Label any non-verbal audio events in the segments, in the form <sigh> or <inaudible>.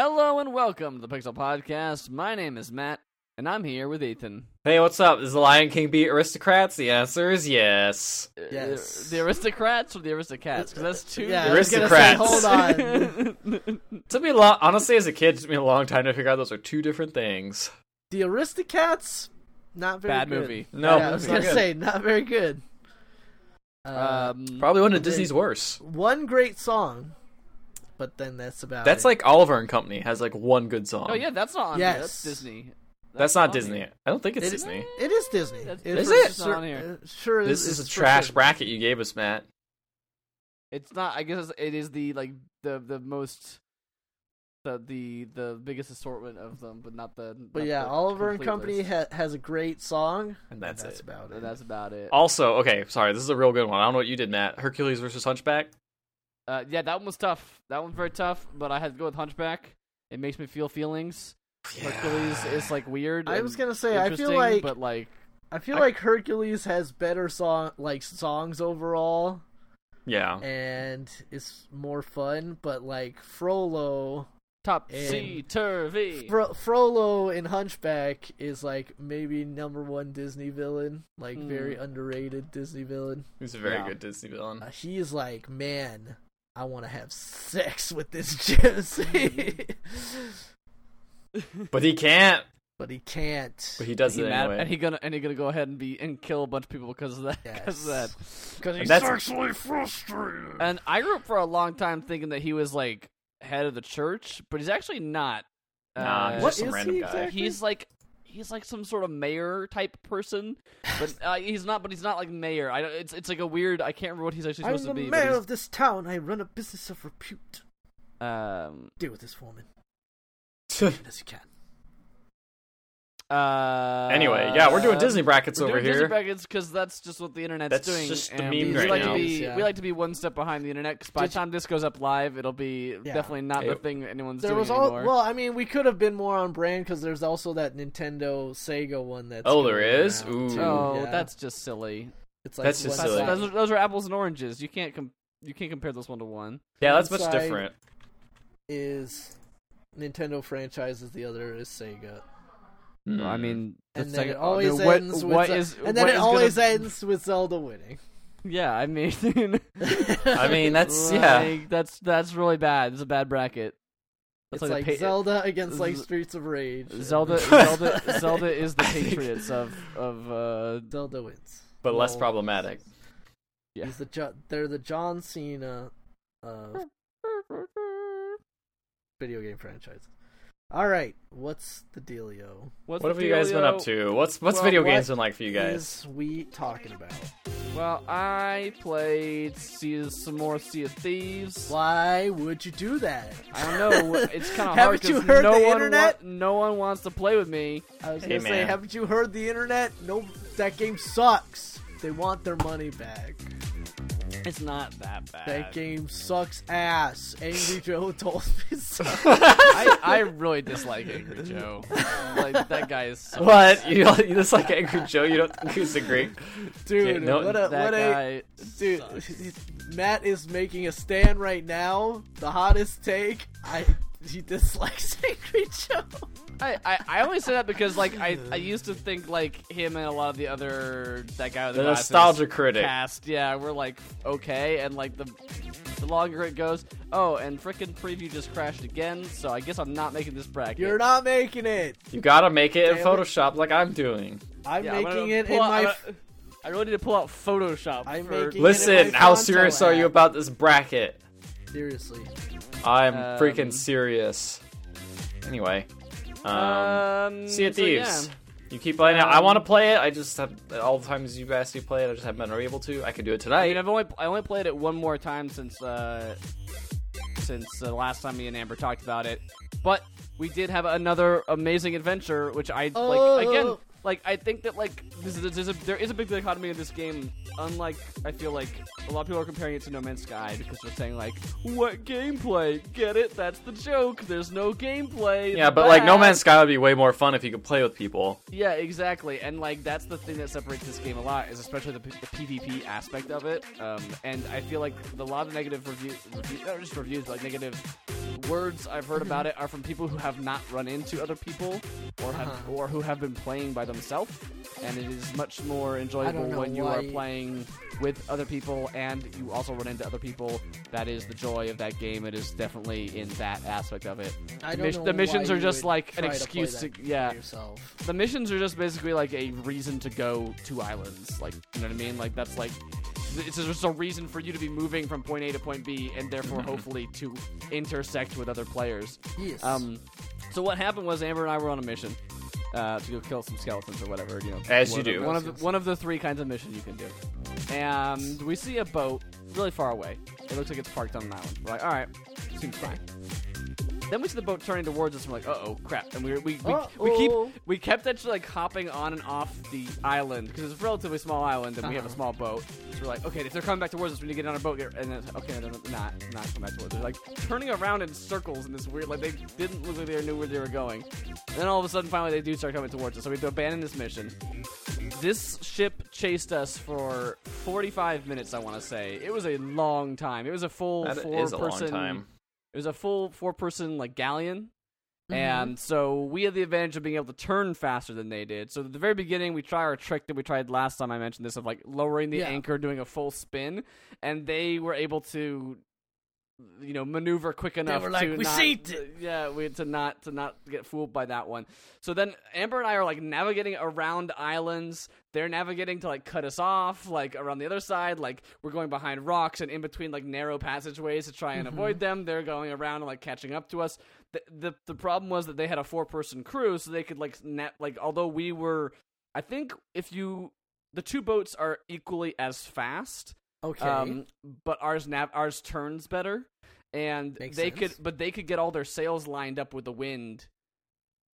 Hello and welcome to the Pixel Podcast. My name is Matt, and I'm here with Ethan. Hey, what's up? Does the Lion King beat Aristocrats? The answer is yes. Uh, Yes. The, the aristocrats or the aristocats? Because that's two. Yeah, The I was gonna say, aristocrats. hold on. It <laughs> took me a long, honestly, as a kid, it took me a long time to figure out those are two different things. The Aristocats, not very Bad good. movie. No, yeah, I was gonna good. say not very good. Um, Probably one of they- Disney's worst. one great song, but then that's about. That's it. like Oliver and Company has like one good song. oh yeah, that's not on Yes. here. That's Disney. that's not on Disney. here. I don't think it's It- Disney. It is Disney. That's- It Is for it? Sure, on here. uh, sure This is. is a for trash certain. bracket you gave us, Matt. It's not. I guess it is the like the the most the the the biggest assortment of them, but not the. But not yeah, the Oliver and complete Company list. ha- has a great song, And that's, it. about And it. that's about it. Also, okay, sorry, this is a real good one. I don't know what you did, Matt. Hercules versus Hunchback. Uh, yeah, that one was tough. That one's very tough, but I had to go with Hunchback. It makes me feel feelings. Hercules is like weird. I was gonna say, I feel like but like I feel I- like Hercules has better song like songs overall, Yeah. and it's more fun. But like Frollo, topsy turvy. Fro- Frollo in Hunchback is like maybe number one Disney villain, like Hmm. very underrated Disney villain. He's a very Yeah. good Disney villain. Uh, he is like, man, I want to have sex with this <laughs> gypsy, But he can't. but he can't. But he does He it mad, anyway. and he gonna and he gonna go ahead and be and kill a bunch of people because of that. Because of that. because he's That's- sexually frustrated. And I grew up for a long time thinking that he was like head of the church, but he's actually not. Nah, Uh, he's What some is random he guy. exactly? he's like he's like some sort of mayor type person, but <laughs> uh, he's not. But he's not like mayor. I it's it's like a weird. I can't remember what he's actually supposed to be. I'm the mayor of this town. I run a business of repute. um. Deal with this woman <laughs> as you can. Uh, anyway, yeah, we're doing Disney brackets We're over doing Disney brackets because that's just what the internet's That's doing. just the and meme we right like now. To be, Yeah. We like to be one step behind the internet because by Did the time this goes up live, it'll be Yeah. definitely not the It- thing anyone's There doing was all anymore. well. I mean, we could have been more on brand because there's also that Nintendo Sega one that's Oh, there going is? around, Ooh. too. oh, Yeah. that's just silly. it's like that's just one silly. side- Those are, those are apples and oranges. You can't com- you can't compare those one to one. Yeah, that's much Inside- different. is Nintendo franchises, the other is Sega, Hmm. I mean, the and then second- it always what- ends with what Ze- is- and then what it is gonna- always <laughs> ends with Zelda winning. Yeah, I mean, <laughs> I mean, that's <laughs> yeah. that's that's really bad. It's a bad bracket. That's it's like, a pa- Zelda against like Streets of Rage. Zelda, Zelda, Zelda is the Patriots of of uh, Zelda wins. But less Well, problematic. Yeah. He's the jo- they're the John Cena of video game franchises. All right, what's the dealio? What's What the have you guys been up to? What's what's Well, video what games been like for you guys? Is we talking about? Well, I played sea, some more Sea of Thieves. Why would you do that? I don't know. <laughs> It's kind of hard Haven't because no the one internet? wa- no one wants to play with me. I was Hey, gonna say, haven't you heard the internet? No, that game sucks. They want their money back. It's not that bad. That game sucks ass. Angry <laughs> Joe told me so. <laughs> I, I really dislike Angry Joe. like that guy is so What you you just like Angry Joe? You don't think he's a great? Dude, Yeah, no, what a that what a guy. dude. sucks. Matt is making a stand right now. The hottest take. I he dislikes Angry Joe. I, I, I only say that because like I, I used to think like him and a lot of the other that guy with the, The nostalgia critic. cast yeah we're like okay and like the the longer it goes oh and frickin' preview just crashed again so I guess I'm not making this bracket You're not making it. You gotta make it in Damn it. Photoshop like I'm doing. I'm Yeah, I'm making it in out- my. I'm gonna- I really need to pull out Photoshop I'm for, making- Listen, in my how Fonto serious are you about this bracket? Seriously. I'm Um, freaking serious. Anyway, um, um, Sea of so, Thieves. yeah. You keep playing it. I Um, want to play it. I just have all the times you've asked me to play it. I just haven't been able to. I could do it I tonight. mean, I've only I only played it one more time since uh, since the last time me and Amber talked about it. But we did have another amazing adventure, which I Oh. like. Again, like I think that like this is, there's a, there is a big dichotomy in this game. Unlike I feel like a lot of people are comparing it to No Man's Sky because they're saying like, what gameplay? Get it? That's the joke. There's no gameplay. yeah, It's but like No. Man's Sky would be way more fun if you could play with people. Yeah, exactly, and like that's the thing that separates this game a lot is especially the, P- the PvP aspect of it. Um, and I feel like the, a lot of negative reviews, review, not just reviews, but like negative words I've heard about it are from people who have not run into other people or have Uh-huh. or who have been playing by themselves, and it is much more enjoyable when you are playing with other people and you also run into other people. That is the joy of that game. It is definitely in that aspect of it. I The, don't mis- know the missions why are just like an try to excuse to, yeah. yourself. The missions are just basically like a reason to go to islands. Like you know what I mean? Like that's like it's just a reason for you to be moving from point A to point B, and therefore <laughs> hopefully to intersect with other players. Yes. Um, so what happened was Amber and I were on a mission uh, to go kill some skeletons or whatever. You know, As you do. One of the, one of the three kinds of mission you can do. And we see a boat really far away. It looks like it's parked on an island. We're like, all right, seems fine. Then we see the boat turning towards us. And we're like, uh oh, crap! And we we we, we keep Uh-oh. we kept actually like hopping on and off the island because it's a relatively small island and we have a Uh-huh. small boat. So we're like, okay, if they're coming back towards us, we need to get on a boat. And then okay, they're not not coming back towards. us. They're like turning around in circles in this weird like they didn't look like they knew where they were going. And then all of a sudden, finally, they do start coming towards us. So we have to abandon this mission. This ship chased us for 45 minutes. I want to say it was a long time. It was a full That four is a long person. time. It was a full four person like galleon. Mhm. And so we had the advantage of being able to turn faster than they did. So at the very beginning, we try our trick that we tried last time I mentioned this of like lowering the Yeah. anchor, doing a full spin, and they were able to, you know, maneuver quick enough. were like, to "We not, it." Yeah, we to not to not get fooled by that one. So then Amber and I are like navigating around islands. They're navigating to like cut us off, like around the other side. Like we're going behind rocks and in between like narrow passageways to try and Mm-hmm. avoid them. They're going around and like catching up to us. The, the the problem was that they had a four person crew, so they could like net like although we were, I think if you the two boats are equally as fast. Okay. Um, but ours nav ours turns better, and Makes they sense. could, but they could get all their sails lined up with the wind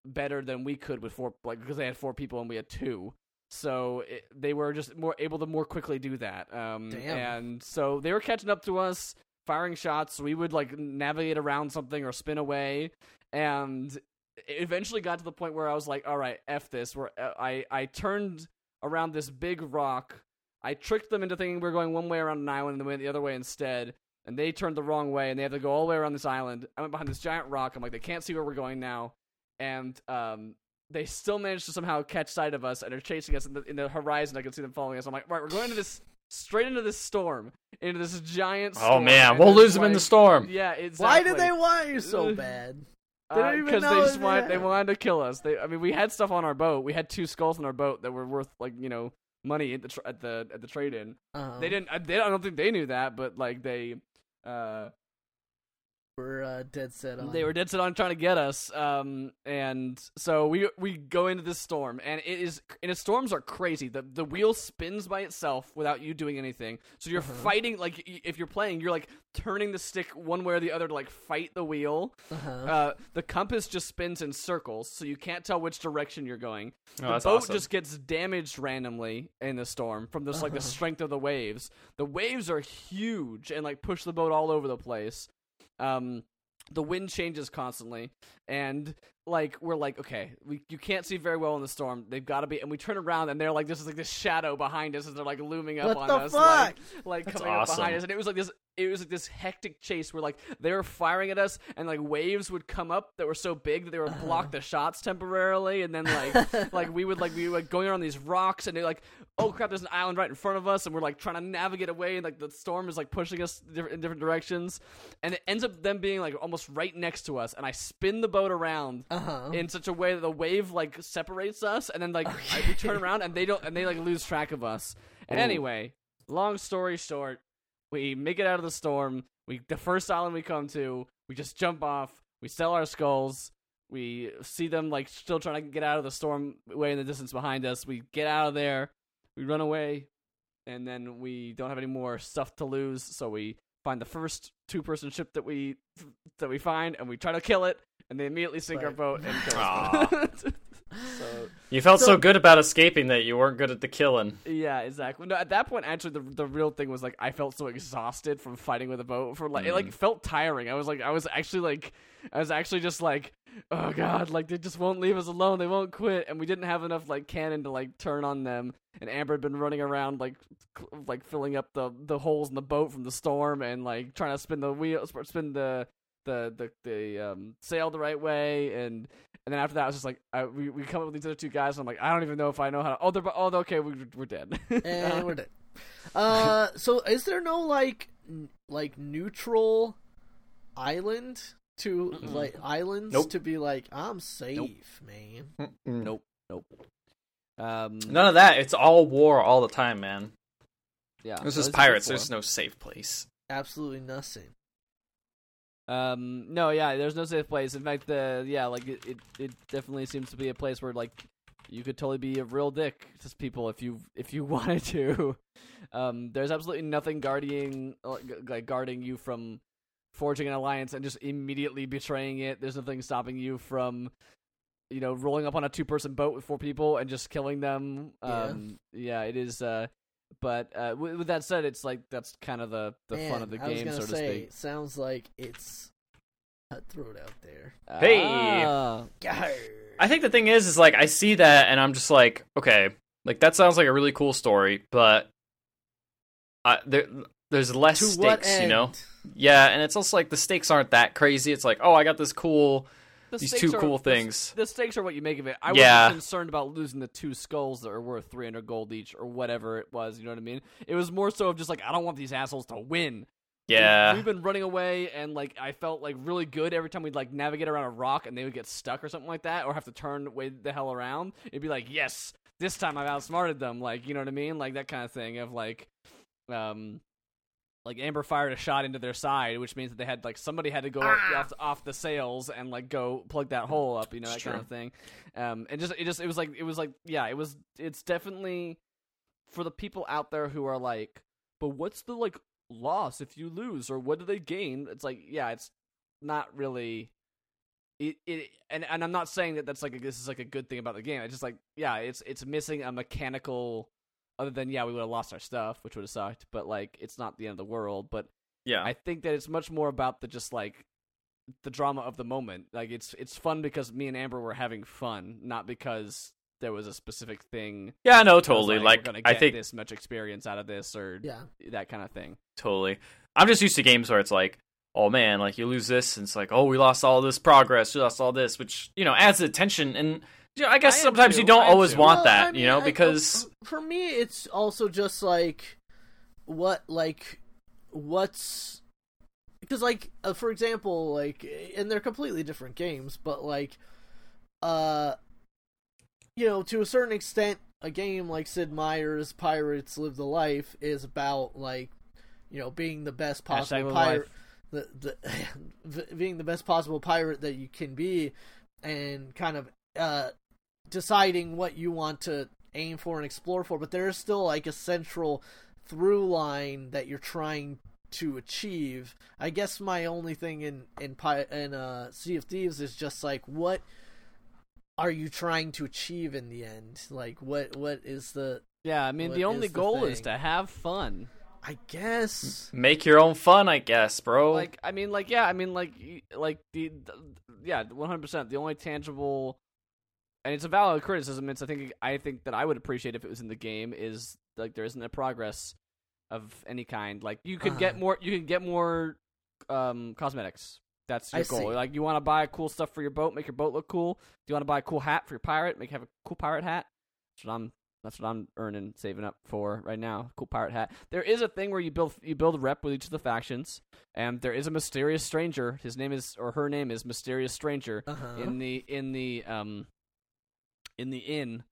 better than we could with four, like because they had four people and we had two. So it, they were just more able to more quickly do that. Um, Damn. and so they were catching up to us, firing shots. We would like navigate around something or spin away, and it eventually got to the point where I was like, "All right, f this." Where uh, I I turned around this big rock. I tricked them into thinking we were going one way around an island and they went the other way instead. And they turned the wrong way and they had to go all the way around this island. I went behind this giant rock. I'm like, they can't see where we're going now. And um, they still managed to somehow catch sight of us and are chasing us in the, in the horizon. I can see them following us. I'm like, right, we're going into this straight into this storm, into this giant. Oh man, we'll it's lose them in the storm. Yeah, exactly. Why did they want you so Uh, bad? They don't Because they just wanted they wanted to kill us. They, I mean, we had stuff on our boat. We had two skulls on our boat that were worth like you know money at the tr- at the at the trade in. Uh-huh. They didn't. I, they, I don't think they knew that, but like they, uh, We're uh, dead set on. they were dead set on trying to get us. Um, and so we we go into this storm, and it is and the storms are crazy. The the wheel spins by itself without you doing anything. So you're Uh-huh. fighting like if you're playing, you're like turning the stick one way or the other to like fight the wheel. Uh-huh. Uh, the compass just spins in circles, so you can't tell which direction you're going. Oh, the that's boat awesome. just gets damaged randomly in the storm from this like the Uh-huh. strength of the waves. The waves are huge and like push the boat all over the place. Um, the wind changes constantly, and like we're like, okay, we you can't see very well in the storm. They've got to be, and we turn around and they're like, this is like this shadow behind us, and they're like looming up What on the us, fuck? like like That's coming up behind us, and it was like this. It was like this hectic chase where like they were firing at us, and like waves would come up that were so big that they would block the shots temporarily, and then like <laughs> like we would like we were like, going around these rocks, and they're like, oh crap, there's an island right in front of us, and we're like trying to navigate away, and like the storm is like pushing us in different directions, and it ends up them being like almost right next to us, and I spin the boat around Uh-huh. in such a way that the wave like separates us, and then like I, we turn around and they don't, and they like lose track of us. And Ooh. anyway, long story short, we make it out of the storm. We the first island we come to, we just jump off. We sell our skulls. We see them like still trying to get out of the storm way in the distance behind us. We get out of there. We run away, and then we don't have any more stuff to lose. So we find the first two-person ship that we that we find, and we try to kill it. And they immediately sink our boat and kill Aw. us. <laughs> so You felt so, So- good about escaping that you weren't good at the killing. yeah, exactly. No, at that point, actually, the the real thing was like I felt so exhausted from fighting with a boat for like it like Mm. felt tiring. I was like I was actually like I was actually just like oh god, like they just won't leave us alone. They won't quit, and we didn't have enough like cannon to like turn on them. And Amber had been running around like cl- like filling up the the holes in the boat from the storm and like trying to spin the wheel, spin the the the the um sail the right way and. And then after that, I was just like, I, we we come up with these other two guys. And I'm like, I don't even know if I know how. to... Oh, they're oh, okay, we, we're dead. and <laughs> we're dead. Uh, so is there no like n- like neutral island to Mm-mm. like islands Nope. to be like I'm safe, man? nope, nope. Um, None of that. It's all war all the time, man. yeah, This is pirates. There's no safe place. Absolutely nothing. Um, no, yeah, there's no safe place. In fact, the yeah, like it, it, it definitely seems to be a place where like you could totally be a real dick to people if you if you <laughs> wanted to. Um, there's absolutely nothing guarding like like, guarding you from forging an alliance and just immediately betraying it. There's nothing stopping you from you know rolling up on a two person boat with four people and just killing them. Yeah. Um, yeah, it is. Uh, but uh, with, with that said, it's like that's kind of the the Man, fun of the I game, gonna so to say, speak. sounds like it's cutthroat out there. Hey! Ah. I think the thing is, is like I see that and I'm just like, okay, like that sounds like a really cool story, but I, there, there's less to stakes, you know? Yeah, and it's also like the stakes aren't that crazy. It's like, oh, I got this cool, The these two are- cool things. The stakes are what you make of it. I Yeah. wasn't concerned about losing the two skulls that are worth 300 gold each or whatever it was. You know what I mean? It was more so of just like, I don't want these assholes to win. Yeah, We've been running away, and like I felt like really good every time we'd like navigate around a rock and they would get stuck or something like that, or have to turn way the hell around. It'd be like, yes, this time I've outsmarted them. Like, you know what I mean? Like that kind of thing of like, um, like Amber fired a shot into their side, which means that they had like somebody had to go off, off the sails and like go plug that hole up, you know, that It's kind true. of thing. Um, and just it just it was like it was like yeah, it was it's definitely for the people out there who are like, but what's the like loss if you lose or what do they gain? It's like yeah, it's not really. It, it and and I'm not saying that that's like a, this is like a good thing about the game. It's just like yeah, it's it's missing a mechanical. Other than yeah, we would have lost our stuff, which would have sucked. But like, it's not the end of the world. But yeah. I think that it's much more about the just like the drama of the moment. Like it's it's fun because me and Amber were having fun, not because there was a specific thing. yeah, no, that was totally. Like, Like, we're gonna I think this much experience out of this or Yeah. that kind of thing. totally. I'm just used to games where it's like, oh man, like you lose this, and it's like, oh, we lost all this progress, we lost all this, which you know adds to the tension. And you know, I guess I sometimes you don't I always too. want Well, that, I mean, you know, I- because for me, it's also just like what like what's because like uh, for example like and they're completely different games but like uh you know to a certain extent a game like sid meier's pirates live the life is about like you know being the best possible pirate the, the <laughs> being the best possible pirate that you can be and kind of uh deciding what you want to aim for and explore for but there is still like a central through line that you're trying to achieve i guess my only thing in in Pi- in uh sea of thieves is just like what are you trying to achieve in the end like what what is the Yeah, I mean the only is the goal is to have fun. i guess make your own fun, I guess, bro. Like I mean, like yeah, I mean like like the, the yeah, one hundred percent. The only tangible, and it's a valid criticism. It's I think I think that I would appreciate if it was in the game is like there isn't a progress of any kind. Like you could get Uh-huh. more, you can get more um cosmetics. That's your I goal. see. Like you want to buy cool stuff for your boat, make your boat look cool. Do you want to buy a cool hat for your pirate, make have a cool pirate hat? That's what I'm. That's what I'm earning, saving up for right now. Cool pirate hat. There is a thing where you build you build a rep with each of the factions, and there is a mysterious stranger. His name is or her name is mysterious stranger uh-huh in the in the um in the inn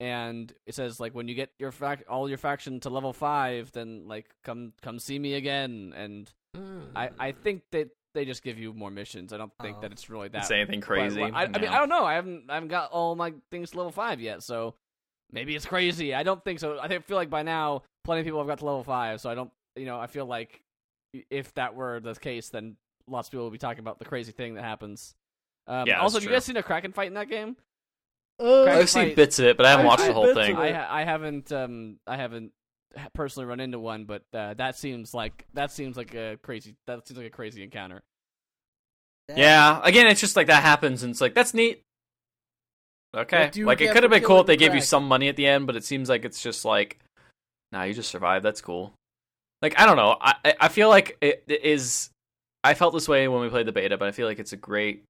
and it says like when you get your fac- all your faction to level 5 then like come come see me again and Mm. i i think that they just give you more missions i don't think Oh. that it's really that it's anything but, crazy. like, I, I mean i don't know i haven't i haven't got all my things to level 5 yet so maybe it's crazy i don't think so i think, feel like by now plenty of people have got to level 5 so i don't you know i feel like if that were the case then lots of people would be talking about the crazy thing that happens um, Yeah, also, have you guys seen a Kraken fight in that game? Uh, I've seen fight- bits of it, but I haven't I've watched the whole thing. I I haven't um I haven't personally run into one, but uh, that seems like that seems like a crazy that seems like a crazy encounter. Yeah, again, it's just like that happens, and it's like that's neat. Okay, What do you like it could have been cool if killing they gave you some money at the end, but it seems like it's just like, nah, you just survived. That's cool. Like I don't know. I I- I feel like it, it is I felt this way when we played the beta, but I feel like it's a great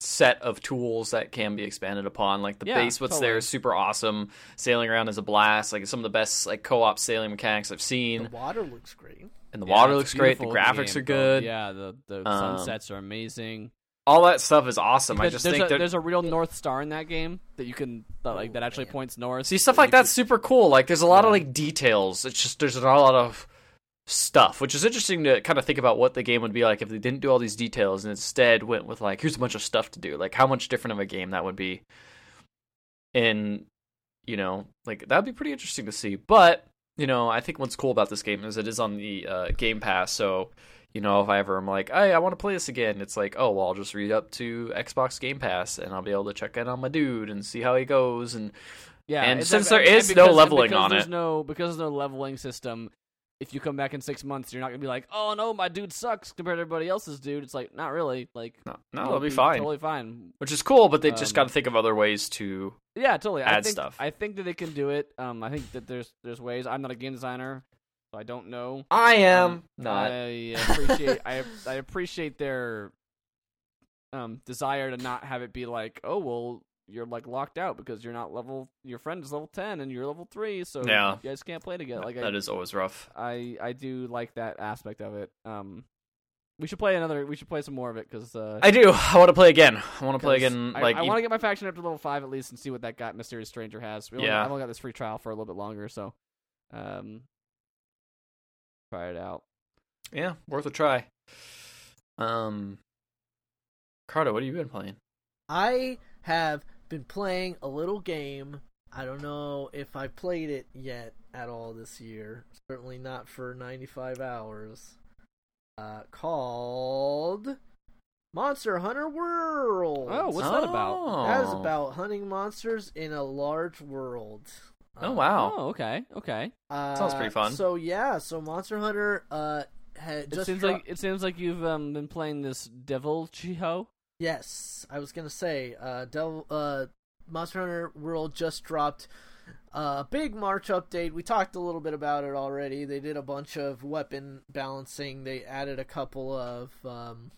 set of tools that can be expanded upon. Like the Yeah, base, what's there totally. is super awesome. Sailing around is a blast. Like some of the best like co-op sailing mechanics I've seen. The water looks great. And the Yeah, water looks great. The graphics game, are bro. good. Yeah, the the Um, sunsets are amazing. All that stuff is awesome. I just there's think a, that there's a real north star in that game that you can that, like that Oh, actually man. points north. See stuff like that's super cool. Like there's a lot of like details. It's just there's not a lot of stuff, which is interesting to kind of think about what the game would be like if they didn't do all these details and instead went with like here's a bunch of stuff to do. Like how much different of a game that would be. And you know, like that'd be pretty interesting to see. But you know, I think what's cool about this game is it is on the uh, Game Pass, so. You know, if I ever am like, hey, I want to play this again, it's like, oh, well, I'll just read up to Xbox Game Pass and I'll be able to check in on my dude and see how he goes and Yeah, And since like- there is no leveling on there's it- no because there's no leveling system. If you come back in six months, you're not gonna be like, "Oh no, my dude sucks compared to everybody else's dude." It's like, not really. Like, No, no, it'll be fine. Totally fine. Which is cool, but they just Um, got to think of other ways to. Yeah, totally. I Add think, stuff. I think that they can do it. Um, I think that there's there's ways. I'm not a game designer, so I don't know. I am Um, not. I appreciate I I appreciate their um desire to not have it be like, oh well, you're like locked out because you're not level. Your friend is level ten and you're level three, so Yeah. you guys can't play together. Like I, that is always rough. I I do like that aspect of it. Um, we should play another. We should play some more of it because uh, I do. I want to play again. I want to play again. I, like I want to get my faction up to level five at least and see what that guy mysterious stranger has. We only, Yeah. I've only got this free trial for a little bit longer, so um, try it out. yeah, worth a try. Um, Cardo, what have you been playing? I have been playing a little game. I don't know if I played it yet at all this year. Certainly not for 95 hours. Uh, called Monster Hunter World. Oh, what's that about? That is Oh. about hunting monsters in a large world. Oh Uh, wow. Oh, okay, okay. Uh, Sounds pretty fun. So yeah, so Monster Hunter uh had It seems dro- like it seems like you've um been playing this Deviljho. Yes, I was gonna say, uh, Devil, uh, Monster Hunter World just dropped a big March update. We talked a little bit about it already. They did a bunch of weapon balancing. They added a couple of um,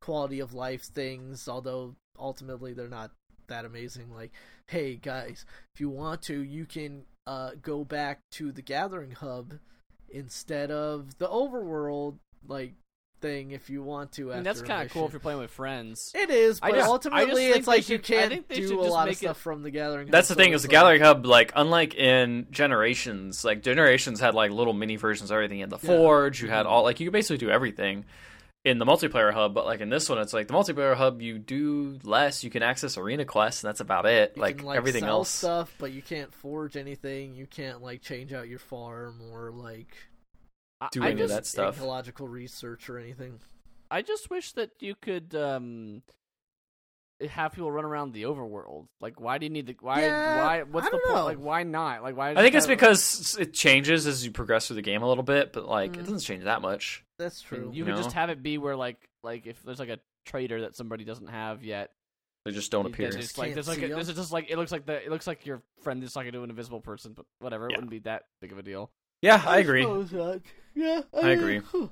quality of life things, although ultimately they're not that amazing. Like, hey guys, if you want to, you can uh, go back to the Gathering Hub instead of the Overworld like thing if you want to. I mean, that's kind of cool if you're playing with friends. It is, I but just- I ultimately just it's like should- you can't think do a lot of make it- stuff from the Gathering. That's Hub, the thing is it's the Gathering Hub, like unlike in Generations, like Generations had like little mini versions of everything. You had the Yeah. Mm-hmm. Forge, you had all like you could basically do everything in the multiplayer hub. But like in this one, it's like the multiplayer hub, you do less. You can access arena quests, and that's about it. You like, can, like everything sell else. stuff, but you can't forge anything. You can't like change out your farm or like I, Do I any of that stuff. ecological research or anything. I just wish that you could um have people run around the overworld. Like, why do you need the why? Yeah, why? What's I the don't point? know. Like, why not? Like, why? I think it's just have- because it changes as you progress through the game a little bit, but like Mm. it doesn't change that much. That's true. you you could just have it be where like like if there's like a traitor that somebody doesn't have yet. They just don't appear. It's Just like can't there's like see a, 'em. this is just like it looks like the it looks like your friend is talking to an invisible person, but whatever. It Yeah. wouldn't be that big of a deal. Yeah, I agree. suppose. Yeah, I agree. <laughs> whew.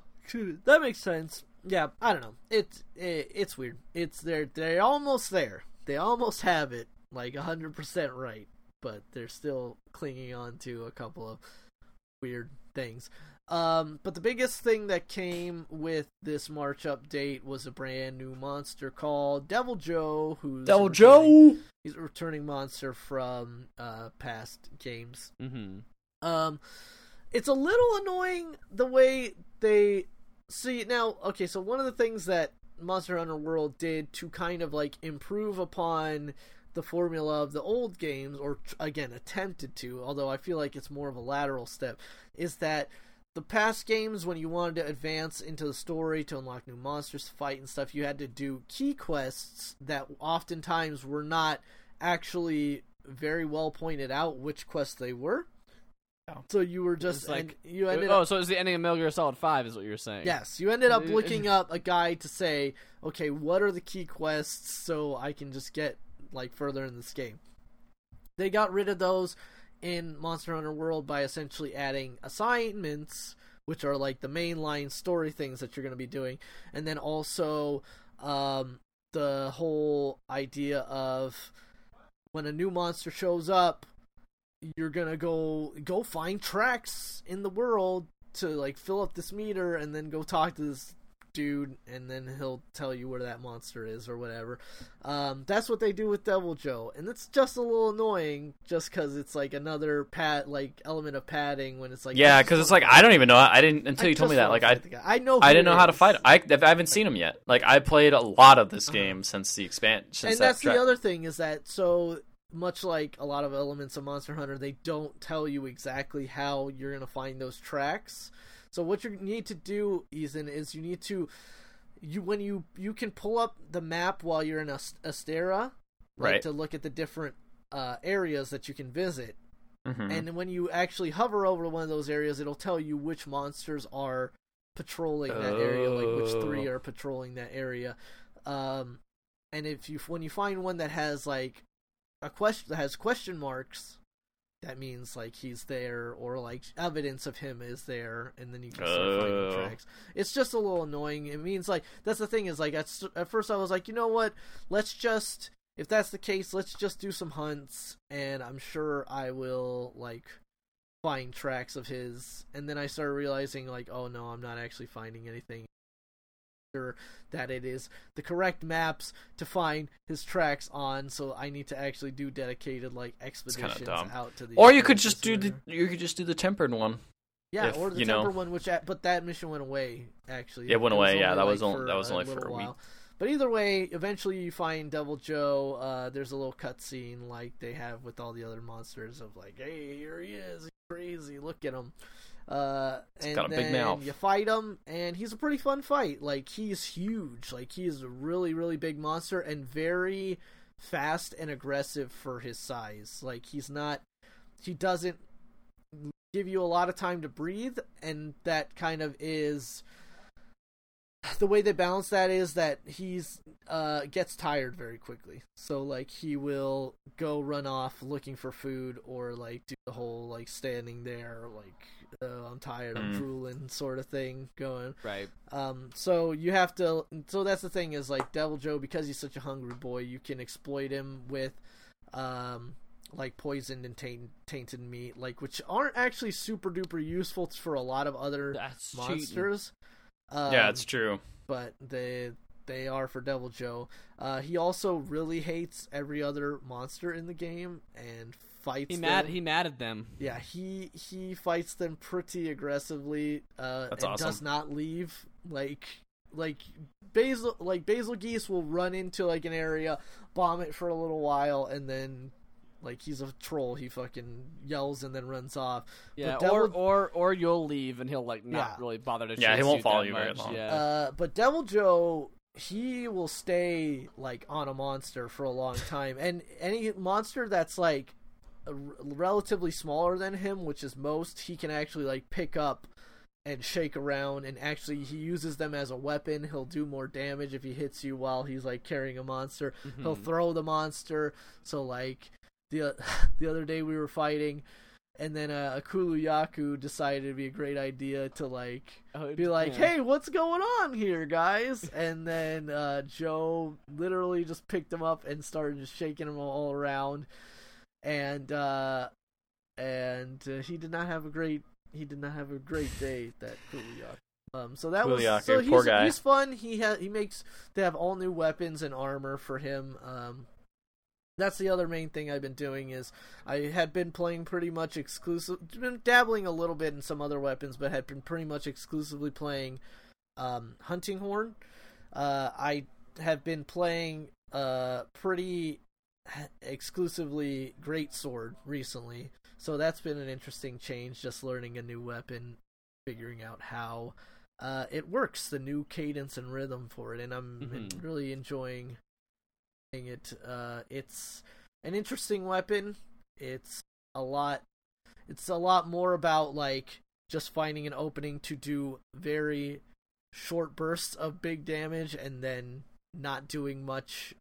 That makes sense. Yeah, I don't know. It's it, it's weird. It's they're they're almost there. They almost have it like hundred percent right, but they're still clinging on to a couple of weird things. Um, but the biggest thing that came with this March update was a brand new monster called Deviljho, who's Deviljho. He's a returning monster from uh, past games. Mm-hmm. Um, it's a little annoying the way they see now. Okay, so one of the things that Monster Hunter World did to kind of like improve upon the formula of the old games, or again attempted to, although I feel like it's more of a lateral step, is that the past games when you wanted to advance into the story to unlock new monsters to fight and stuff, you had to do key quests that oftentimes were not actually very well pointed out which quests they were. Yeah. So you were just like- you ended oh, up so it's the ending of Metal Gear Solid Five, is what you're saying? yes, you ended up looking up a guide to say, okay, what are the key quests so I can just get like further in this game. They got rid of those in Monster Hunter World by essentially adding assignments which are like the mainline story things that you're going to be doing, and then also um, the whole idea of when a new monster shows up, you're gonna go go find tracks in the world to like fill up this meter, and then go talk to this dude, and then he'll tell you where that monster is or whatever. Um, that's what they do with Deviljho, and it's just a little annoying, just because it's like another pat like element of padding when it's like yeah, because it's like I don't even know. I didn't until I you told me that. Like I, fight the guy. I know I didn't know it how to is. fight. I, I haven't seen him yet. Like I played a lot of this game since the expansion. Uh-huh. and that that's track. the other thing is that so much like a lot of elements of Monster Hunter, they don't tell you exactly how you're gonna find those tracks. So what you need to do, Ethan, is you need to you when you you can pull up the map while you're in Ast- Astera, like Right. to look at the different uh, areas that you can visit. Mhm. And when you actually hover over one of those areas, it'll tell you which monsters are patrolling that area, like which three are patrolling that area. Um, and if you when you find one that has like a question that has question marks, that means like he's there or like evidence of him is there, and then you can start finding Oh. tracks. It's just a little annoying. It means like that's the thing is like at, at first I was like, you know what? Let's just if that's the case, let's just do some hunts, and I'm sure I will like find tracks of his. And then I started realizing like, oh no, I'm not actually finding anything. Sure that it is the correct maps to find his tracks on, so I need to actually do dedicated like expeditions out to the. or you could just do the you could just do the tempered one. yeah, if, or the you know- one, which but that mission went away actually. It went away, yeah, only, that was only that was only for little a week. while. But either way, eventually you find Deviljho. Uh, there's a little cutscene like they have with all the other monsters of like, hey, here he is, he's crazy, look at him. Uh, and got a big mouth. you fight him, and he's a pretty fun fight. Like he's huge, like he is a really, really big monster and very fast and aggressive for his size. Like he's not, he doesn't give you a lot of time to breathe, and that kind of is the way they balance that is that he's uh gets tired very quickly. So like he will go run off looking for food or like do the whole like standing there like uh, I'm tired, I'm Mm. drooling sort of thing going. Right. Um, so you have to. So that's the thing is like Deviljho because he's such a hungry boy, you can exploit him with, um, like poisoned and taint, tainted meat, like which aren't actually super duper useful for a lot of other That's cheating. Monsters. Um, yeah, it's true. but they they are for Deviljho. Uh, he also really hates every other monster in the game and fights. He mad. them. He mad at them. Yeah, he he fights them pretty aggressively. Uh, That's and does not leave. Like like basil like Bazelgeuse will run into like an area, bomb it for a little while, and then like he's a troll. He fucking yells and then runs off. Yeah. But Or Devil- or or you'll leave and he'll like not Yeah. really bother to. Yeah, he chase won't you follow that you very much, long. Yeah. Uh, but Deviljho, he will stay like on a monster for a long time, and any monster that's like a r- relatively smaller than him, which is most, he can actually like pick up and shake around, and actually he uses them as a weapon. He'll do more damage if he hits you while he's like carrying a monster. He'll Mhm. throw the monster. So like the <laughs> the other day we were fighting. And then uh, a Kulu-Ya-Ku decided it'd be a great idea to like Oh, be like, yeah. "Hey, what's going on here, guys?" And then uh, Joe literally just picked him up and started just shaking him all around, and uh, and uh, he did not have a great he did not have a great day that Kuliak. Um, so that was Kuliak, so poor he's, guy. he's fun. He has he makes they have all new weapons and armor for him. Um, that's the other main thing I've been doing is I had been playing pretty much exclusive, been dabbling a little bit in some other weapons, but had been pretty much exclusively playing um, hunting horn. Uh, I have been playing uh, pretty exclusively great sword recently, so that's been an interesting change. Just learning a new weapon, figuring out how uh, it works, the new cadence and rhythm for it, and I'm Mhm. really enjoying it. Uh, it's an interesting weapon. It's a lot. It's a lot more about like just finding an opening to do very short bursts of big damage and then not doing much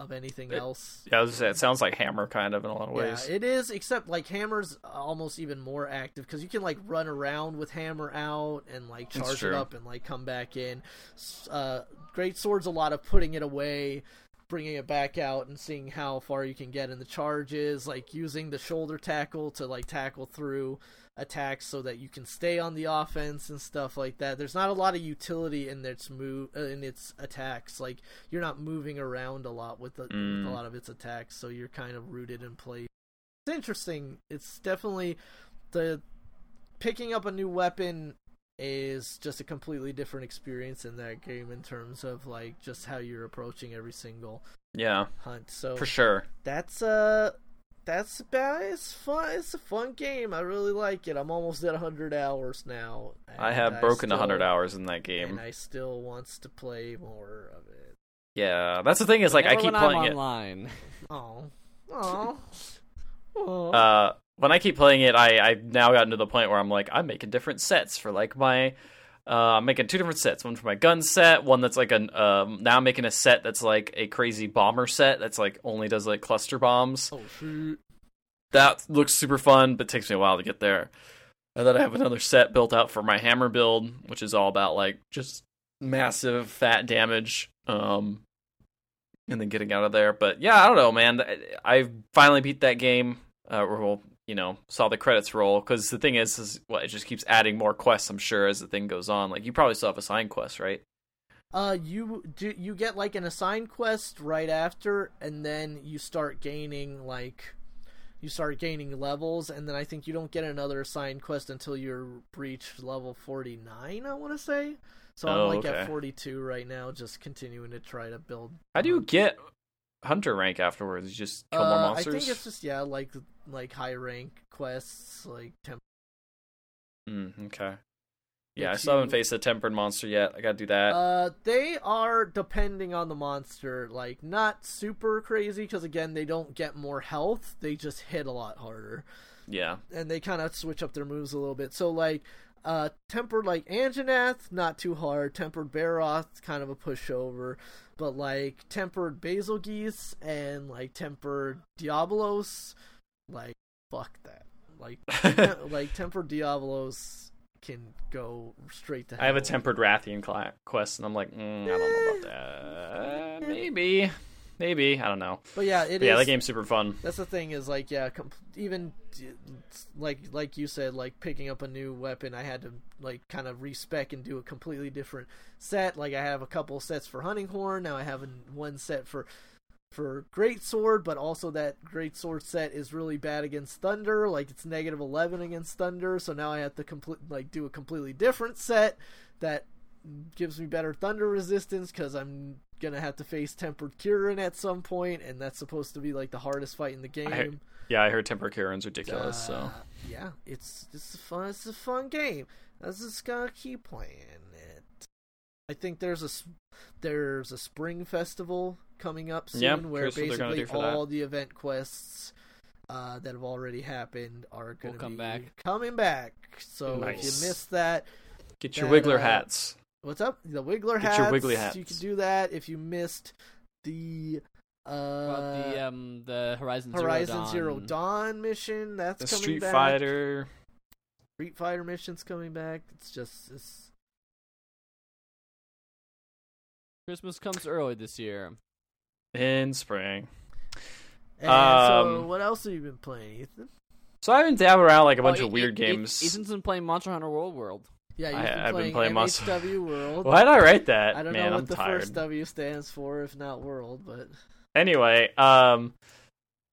of anything It- else. Yeah, I was gonna say, it sounds like Hammer kind of in a lot of ways. Yeah, it is. Except like Hammer's almost even more active because you can like run around with Hammer out and like charge it up and like come back in. Uh, Great Sword's a lot of putting it away, bringing it back out, and seeing how far you can get in the charges. Like using the shoulder tackle to like tackle through attacks so that you can stay on the offense and stuff like that. There's not a lot of utility in its move uh, in its attacks. Like you're not moving around a lot with, the, with Mm. a lot of its attacks, so you're kind of rooted in place. It's interesting. It's definitely the picking up a new weapon is just a completely different experience in that game in terms of like just how you're approaching every single yeah, hunt. So for sure. that's uh that's about it's fun it's a fun game i really like it i'm almost at 100 hours now I and have broken a still- 100 hours in that game. and i still wants to play more of it Yeah, that's the thing is like I keep when I'm playing it. online. oh oh oh Uh, when I keep playing it, I I've now gotten to the point where I'm like I'm making different sets for like my. Uh, I'm making two different sets. One for my gun set. One that's like an. Um, now I'm making a set that's like a crazy bomber set. That's like only does like cluster bombs. oh shoot That looks super fun, but takes me a while to get there. And then I have another set built out for my hammer build, which is all about like just massive fat damage. Um, and then getting out of there. But yeah, I don't know, man. I finally beat that game. Uh, well, you know, saw the credits roll because the thing is, is what it just keeps adding more quests. I'm sure as the thing goes on. Like you probably still have a side quest, right? uh you do you get like an assigned quest right after and then you start gaining like you start gaining levels and then i think you don't get another assigned quest until you're breach level 49 i want to say so i'm Oh, like okay. at 42 right now just continuing to try to build How do you get hunter rank afterwards? You just kill more uh, monsters. i think it's just yeah like like high rank quests like temp- Mm, okay. Yeah, I still haven't faced a tempered monster yet. I gotta do that. Uh, they are depending on the monster, like not super crazy because again they don't get more health; they just hit a lot harder, yeah. and they kind of switch up their moves a little bit. So like, uh, tempered like Anjanath, not too hard. Tempered Barroth, kind of a pushover, but like tempered Bazelgeuse and like tempered Diabolos, like fuck that. Like <laughs> like tempered Diabolos can go straight to. I have a tempered Rathian quest, and I'm like, mm, I don't know about that. <laughs> Maybe, maybe I don't know. But yeah, it But yeah, is- that game's super fun. That's the thing is like yeah, com- even like like you said, like picking up a new weapon, I had to like kind of respec and do a completely different set. Like I have a couple sets for hunting horn now. I have one set for for great sword, but also that great sword set is really bad against thunder. Like it's negative eleven against thunder, so now I have to complete like do a completely different set that gives me better thunder resistance because I'm gonna have to face tempered Kirin at some point, and that's supposed to be like the hardest fight in the game. I- Yeah, I heard tempered Kirin's ridiculous. so Uh, yeah, it's it's a fun it's a fun game. I just gotta keep playing it. I think there's a there's a spring festival coming up soon Yeah, where curious what they're gonna basically do for that. all the event quests uh, that have already happened are going to come be back. coming back. So if you missed that, get your that, Wiggler uh, hats. What's up? The Wiggler Get hats. your wiggly hats. You can do that if you missed the uh, About the um the Horizon Horizon Zero Zero Dawn. Dawn mission. That's The coming Street back. Fighter. Street Fighter mission's coming back. It's just it's Christmas comes early this year. in spring. And so Um, what else have you been playing, Ethan? So I've been dabbing around like a bunch Oh, of weird E- games. Ethan's been playing Monster Hunter World World. Yeah, you've I- been, I've been playing playing Monster- <laughs> World. Why did I write that? I don't Man, know what I'm the tired. first W stands for, if not World, but Anyway, um,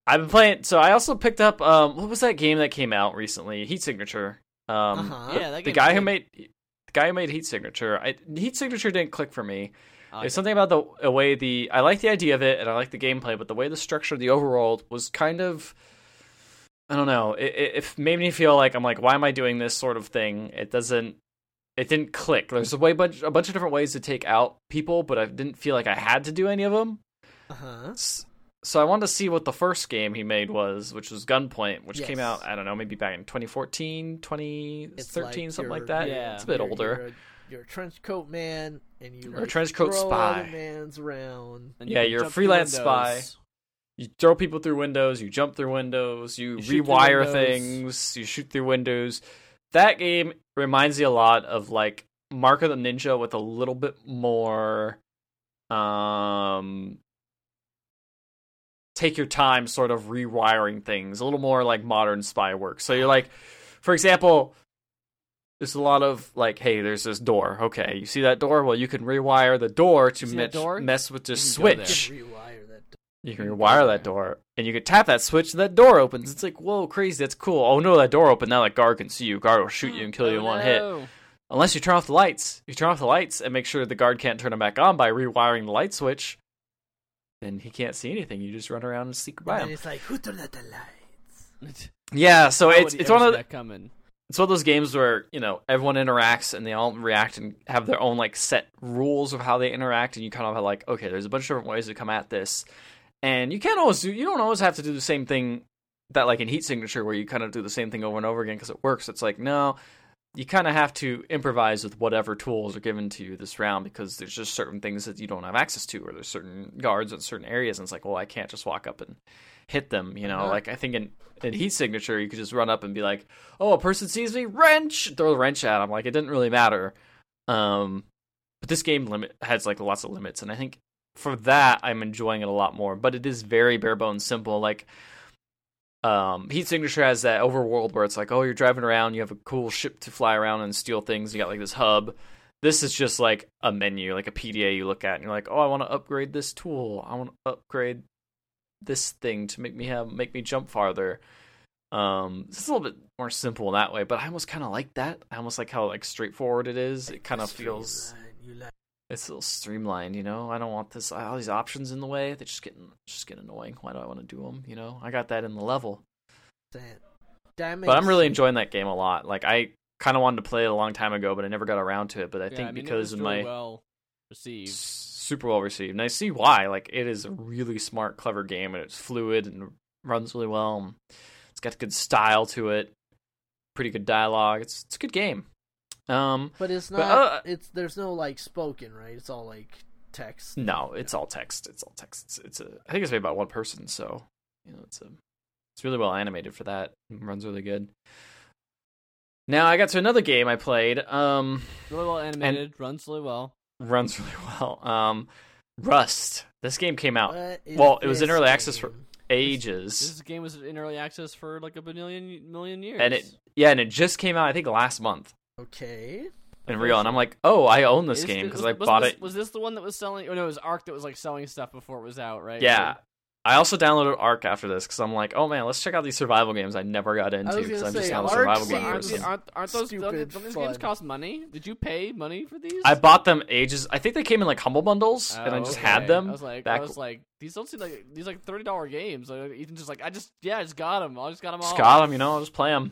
I've been playing. So I also picked up um, what was that game that came out recently? Heat Signature. Um, Uh-huh. Yeah, the guy who made the guy who made Heat Signature. I, Heat Signature didn't click for me. Uh, There's something about the, the way the I like the idea of it and I like the gameplay, but the way the structure of the overworld was kind of I don't know. It, it, it made me feel like I'm like, why am I doing this sort of thing? It doesn't. It didn't click. There's a way bunch a bunch of different ways to take out people, but I didn't feel like I had to do any of them. uh-huh. So I wanted to see what the first game he made was, which was Gunpoint, which came out I don't know, maybe back in 2014, 2013, like something like that. Yeah. It's a bit you're- older. You're a, you're a trench coat man and you Or a like, trench coat throw spy. other man's around. And Yeah, can you're a freelance spy. You throw people through windows, you jump through windows, you, You rewire windows. things, you shoot through windows. That game reminds me a lot of like Mark of the Ninja with a little bit more um take your time sort of rewiring things, a little more like modern spy work. So you're like for example, there's a lot of like, hey, there's this door. Okay, you see that door? Well, you can rewire the door to See door? mess with the You can there. switch. You can rewire that. You can You can rewire go that there. door, and you can tap that switch, and that door opens. It's like, whoa, crazy! That's cool. Oh no, that door opened. Now that guard can see you. Guard will shoot you and kill you Oh, in one hit. Oh, Unless you turn off the lights. If you turn off the lights and make sure the guard can't turn them back on by rewiring the light switch, then he can't see anything. You just run around and sneak by And him. it's like, who turned out the lights? <laughs> Yeah, so How it's it's one of the, that coming. it's one of those games where you know everyone interacts and they all react and have their own like set rules of how they interact, and you kind of have like, okay, there's a bunch of different ways to come at this, and you can't always do, you don't always have to do the same thing that like in Heat Signature where you kind of do the same thing over and over again because it works. It's like no, you kind of have to improvise with whatever tools are given to you this round because there's just certain things that you don't have access to, or there's certain guards in certain areas, and it's like, well, I can't just walk up and hit them. You know, Uh-huh. like I think in in Heat Signature you could just run up and be like, oh, a person sees me, wrench, throw the wrench at him. Like it didn't really matter. Um, but this game limit has like lots of limits, and I think for that I'm enjoying it a lot more. But it is very bare bones simple. Like um, Heat Signature has that overworld where it's like, oh, you're driving around, you have a cool ship to fly around and steal things. You got like this hub. This is just like a menu, like a PDA you look at, and you're like, oh, I want to upgrade this tool. I want to upgrade this thing to make me have make me jump farther. Um, it's a little bit more simple in that way, but I almost kind of like that. I almost like how like straightforward it is. It kind of feels You like it's a little streamlined, you know. I don't want this all these options in the way. They just getting just get annoying. Why do I want to do them? You know, I got that in the level, that. That but I'm really enjoying that game a lot. Like I kind of wanted to play it a long time ago, but I never got around to it. But I Yeah, think I mean, because of my well received. super well received, and I see why. Like it is a really smart, clever game, and it's fluid and runs really well. It's got good style to it, pretty good dialogue. It's it's a good game. Um, But it's But, not. uh, it's there's no like spoken, right? It's all like text. No, it's all text. It's all text. It's, it's a. I think it's made by one person, so you know it's a. It's really well animated for that. It runs really good. Now I got to another game I played. Um, Really well animated, runs really well. runs really well. Um, Rust. This game came out Well, it was in this early access for- game? ages, This game was in early access for like a million million years. and it yeah, and it just came out I think last month Okay. in real. And I'm like, oh, I own this Is game because I was bought this- it. Was this the one that was selling? Oh no, it was Ark that was like selling stuff before it was out, right? Yeah. Or- I also downloaded Ark after this because I'm like, oh man, let's check out these survival games I never got into was because I'm just say, not a survival seems- game aren't, person. aren't, aren't those Stupid don't, don't these games cost money? Did you pay money for these? I bought them ages. I think they came in like humble bundles, and I Oh, just okay. had them. I was like, back- I was like, these don't seem like these like thirty dollar games. Like, Ethan's just like, I just yeah, I just got them. I just got them all. just got them, you know. I'll just play them.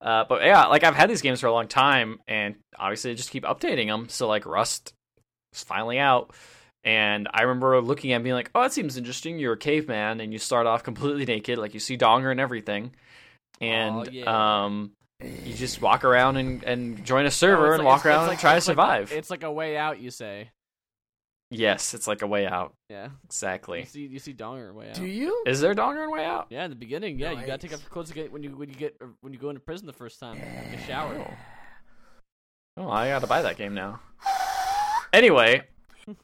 Uh, but yeah, like I've had these games for a long time, and obviously they just keep updating them. So like Rust is finally out, and I remember looking at being like, "Oh, that seems interesting." You're a caveman, and you start off <laughs> completely naked, like you see Donger and everything, and yeah. um, you just walk around and, and join a Oh, server it's and like- walk around it's and try to it's like- survive. it's like a way out, you say. Yes, it's like a way out. Yeah. You Exactly. see, you see Donger way out. Do you? Is there Donger and way out? Yeah, in the beginning, yeah, you gotta take Nice. off your clothes to when you when you get when you go into prison the first time. Take a shower. Oh, I gotta buy that game now. Anyway. <laughs>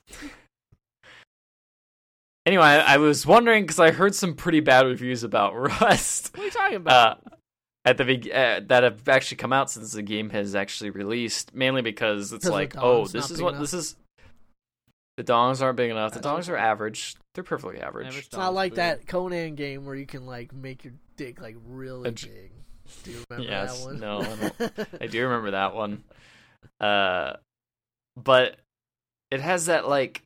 anyway, I, I was wondering because I heard some pretty bad reviews about <laughs> Rust What are you talking about? uh, at the beg- uh, that have actually come out since the game has actually released. Mainly because it's like, oh, this is what enough. this is. The dongs aren't big enough. The That's dongs are average. They're perfectly average. Average It's not like that Conan game where you can like make your dick like really A j- big. Do you remember Yes, that one? no, I I do <laughs> remember that one. Uh, but it has that like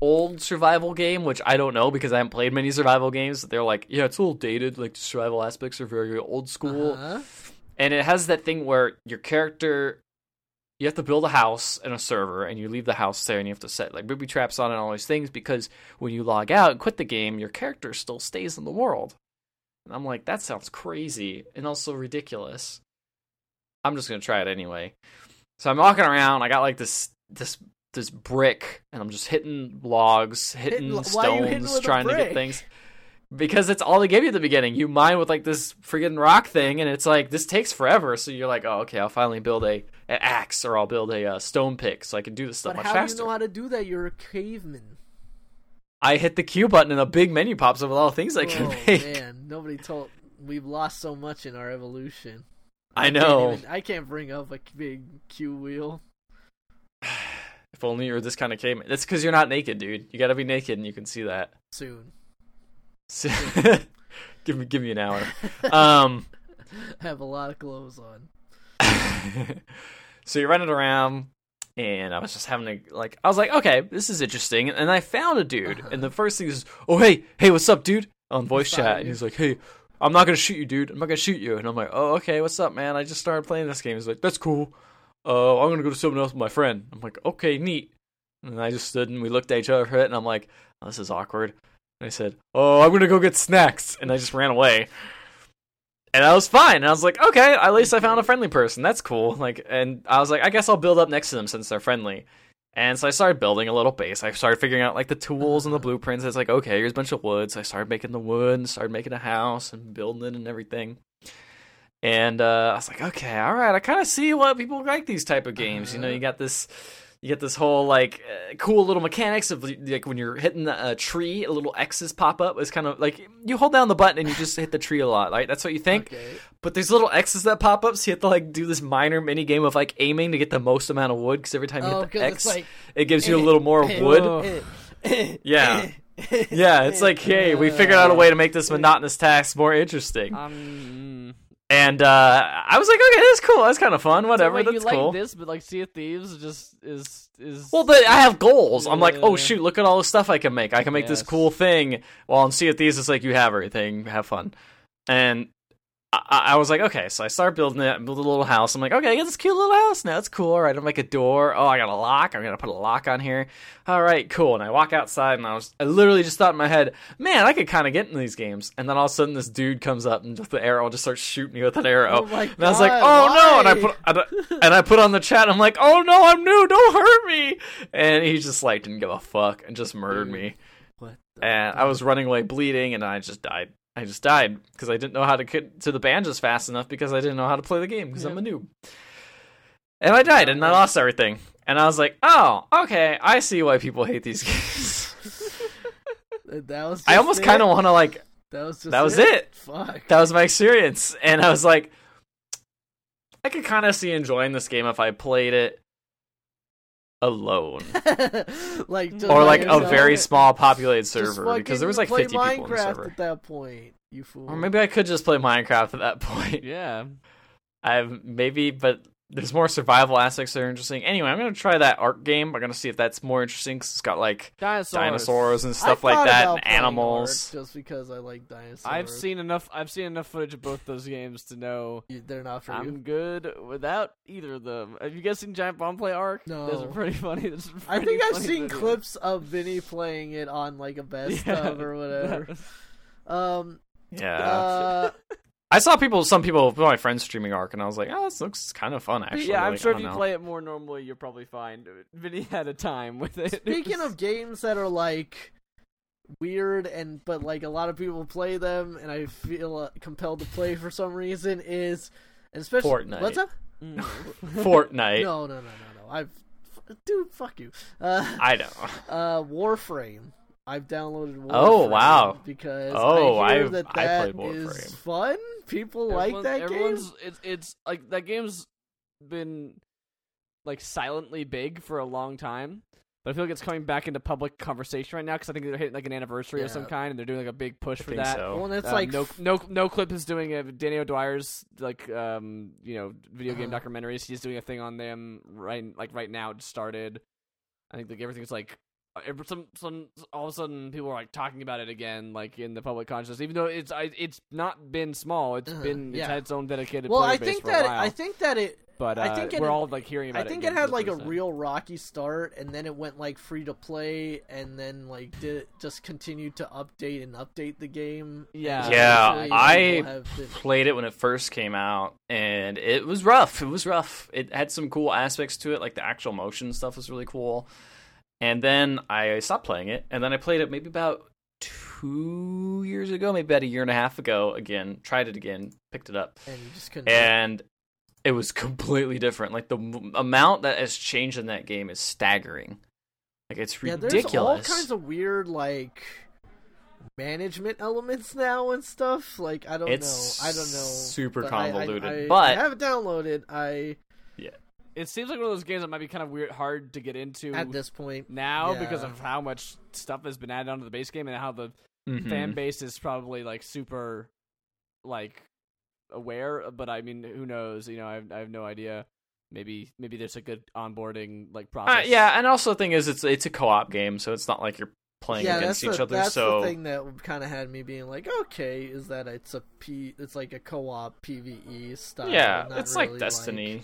old survival game, which I don't know because I haven't played many survival games. They're like, yeah, it's a little dated. Like the survival aspects are very old school, Uh-huh. and it has that thing where your character. You have to build a house and a server, and you leave the house there, and you have to set like booby traps on and all these things because when you log out and quit the game, your character still stays in the world. And I'm like, that sounds crazy and also ridiculous. I'm just gonna try it anyway. So I'm walking around. I got like this this this brick, and I'm just hitting logs, hitting, Hitting- stones, trying to get things. Because it's all they give you at the beginning. You mine with like this friggin' rock thing, and it's like this takes forever. So you're like, oh, okay, I'll finally build a an axe, or I'll build a uh, stone pick, so I can do this stuff But much how do you know how to do that? You're a caveman. I hit the Q button, and a big menu pops up with all the things I can oh make. man, nobody told. We've lost so much in our evolution. I can't know. even- I can't bring up a big Q wheel. <sighs> If only you were this kind of caveman. That's because you're not naked, dude. You gotta be naked, and you can see that. soon. <laughs> give me, give me an hour. Um, <laughs> have a lot of clothes on. <laughs> so you're running around, and I was just having a like. I was like, okay, this is interesting, and I found a dude, and the first thing is, oh hey, hey, what's up, dude? On voice chat, and he's like, hey. I'm not gonna shoot you, dude. I'm not gonna shoot you. And I'm like, oh, okay, what's up, man? I just started playing this game. He's like, that's cool. Uh, I'm gonna go to something else with my friend. I'm like, okay, neat. And I just stood and we looked at each other for it, and I'm like, oh, this is awkward. And I said, oh, I'm gonna go get snacks, and I just ran away. And I was fine. And I was like, okay, at least I found a friendly person. That's cool. Like, and I was like, I guess I'll build up next to them since they're friendly. And so I started building a little base. I started figuring out like the tools and the blueprints. It's like, okay, here's a bunch of wood. So I started making the wood and started making a house and building it and everything. And uh, I was like, okay, all right, I kind of see why people like these type of games. You know, you got this, you get this whole like uh, cool little mechanics of like when you're hitting a tree, a little X's pop up. It's kind of like you hold down the button and you just hit the tree a lot, right? That's what you think. Okay. But there's little X's that pop up, so you have to like do this minor mini game of like aiming to get the most amount of wood. Because every time you Oh, hit the X, like it gives you a little more <laughs> wood. Oh. <laughs> Yeah. Yeah, it's like, hey, we figured out a way to make this <laughs> monotonous task more interesting. Um, And uh, I was like, okay, that's cool. That's kind of fun. so Whatever. wait, that's you like cool. this, but like Sea of Thieves just is is. Well, but I have goals. I'm like, oh shoot, look at all the stuff I can make. I can make this cool thing. While in Sea of Thieves, it's like you have everything, have fun. And I, I was like, okay, so I start building it, build a little house. I'm like, okay, I got this cute little house now. That's cool. All right, I'll make a door. Oh, I got a lock. I'm gonna put a lock on here. All right, cool. And I walk outside, and I was, I literally just thought in my head, man, I could kind of get in these games. And then all of a sudden, this dude comes up and just the arrow just starts shooting me with an arrow. Oh and I was like, oh no! And I put and I- put on the chat. I'm like, oh no, I'm new. Don't hurt me. And he just like didn't give a fuck and just murdered Dude. me. What? And I was running away bleeding, and I just died. I just died because I didn't know how to get to the banjos fast enough because I didn't know how to play the game because I'm a noob. And I died, and I lost everything. And I was like, oh, okay, I see why people hate these games. <laughs> that was. I almost kind of want to like. That was just. that was it. Fuck. That was my experience, and I was like, I could kind of see enjoying this game if I played it alone. <laughs> like just or like a yourself. very small populated server because there was like 50 play people in the server. at that point. You fool. Or maybe I could just play Minecraft at that <laughs> point. yeah. I've maybe, but there's more survival aspects that are interesting. Anyway, I'm gonna try that art game. I'm gonna see if that's more interesting because it's got like Dinosaurs. dinosaurs and I stuff like that, about and animals. Ark just because I like dinosaurs. I've seen enough. I've seen enough footage of both those games to know You- They're not for I'm you. good without either of them. Have you guys seen Giant Bomb play Ark? No. those are pretty funny. Those are I pretty think I've seen videos. clips of Vinny playing it on like a best <laughs> Yeah. of or whatever. <laughs> Um. Yeah, Uh. <laughs> I saw people, some people, my friends streaming Ark, and I was like, oh, this looks kind of fun actually. yeah, I'm Like, sure if you know. play it more normally, you're probably fine. Vinny had a time with it. Speaking of games that are like weird and but like a lot of people play them and I feel uh, compelled to play for some reason is especially Fortnite. What's up? Mm. <laughs> <laughs> Fortnite. No, no, no, no, no. I've dude, fuck you. Uh, I know. uh, Warframe. I've downloaded Warframe. Oh, wow. Because Oh, I hear I've- that I played is fun. People like Everyone- that game. everyone's, It's it's like that game's been like silently big for a long time, but I feel like it's coming back into public conversation right now because I think they're hitting like an anniversary of some kind, and they're doing like a big push I for think that. so. Well, and it's Um, like no, no, Noclip is doing it. Danny O'Dwyer's like um you know video game Uh-huh. <sighs> documentaries. He's doing a thing on them right like right now. It started. I think like everything's like every- some some all of a sudden people are like talking about it again, like in the public consciousness, even though it's I, it's not been small. It's Uh-huh, been it's yeah. had its own dedicated. well, I think that a I think that it but uh, I think it we're all like hearing about I think again it had like a first real rocky start, and then it went like free to play, and then like did just continued to update and update the game. Yeah. Yeah, I been- played it when it first came out and it was rough. It was rough. It had some cool aspects to it, like the actual motion stuff was really cool. And then I stopped playing it, and then I played it maybe about two years ago, maybe about a year and a half ago. Again, tried it again, picked it up, and you just couldn't. and it was <laughs> completely different. Like the m- amount that has changed in that game is staggering. Like it's ridiculous. yeah, there's all kinds of weird like management elements now and stuff. Like I don't It's know, I don't know, super but I- I- convoluted, I, but- I have it downloaded. I It seems like one of those games that might be kind of weird, hard to get into at this point now because of how much stuff has been added onto the base game and how the Mhm. fan base is probably like super like aware but i mean who knows you know i have, I have no idea maybe maybe there's a good onboarding like Uh, process yeah, and also the thing is, it's it's a co-op game, so it's not like you're playing yeah, against each the, other. That's so the thing that kind of had me being like, okay, is that it's a p, it's like a co-op PVE style. yeah, not it's really like Destiny.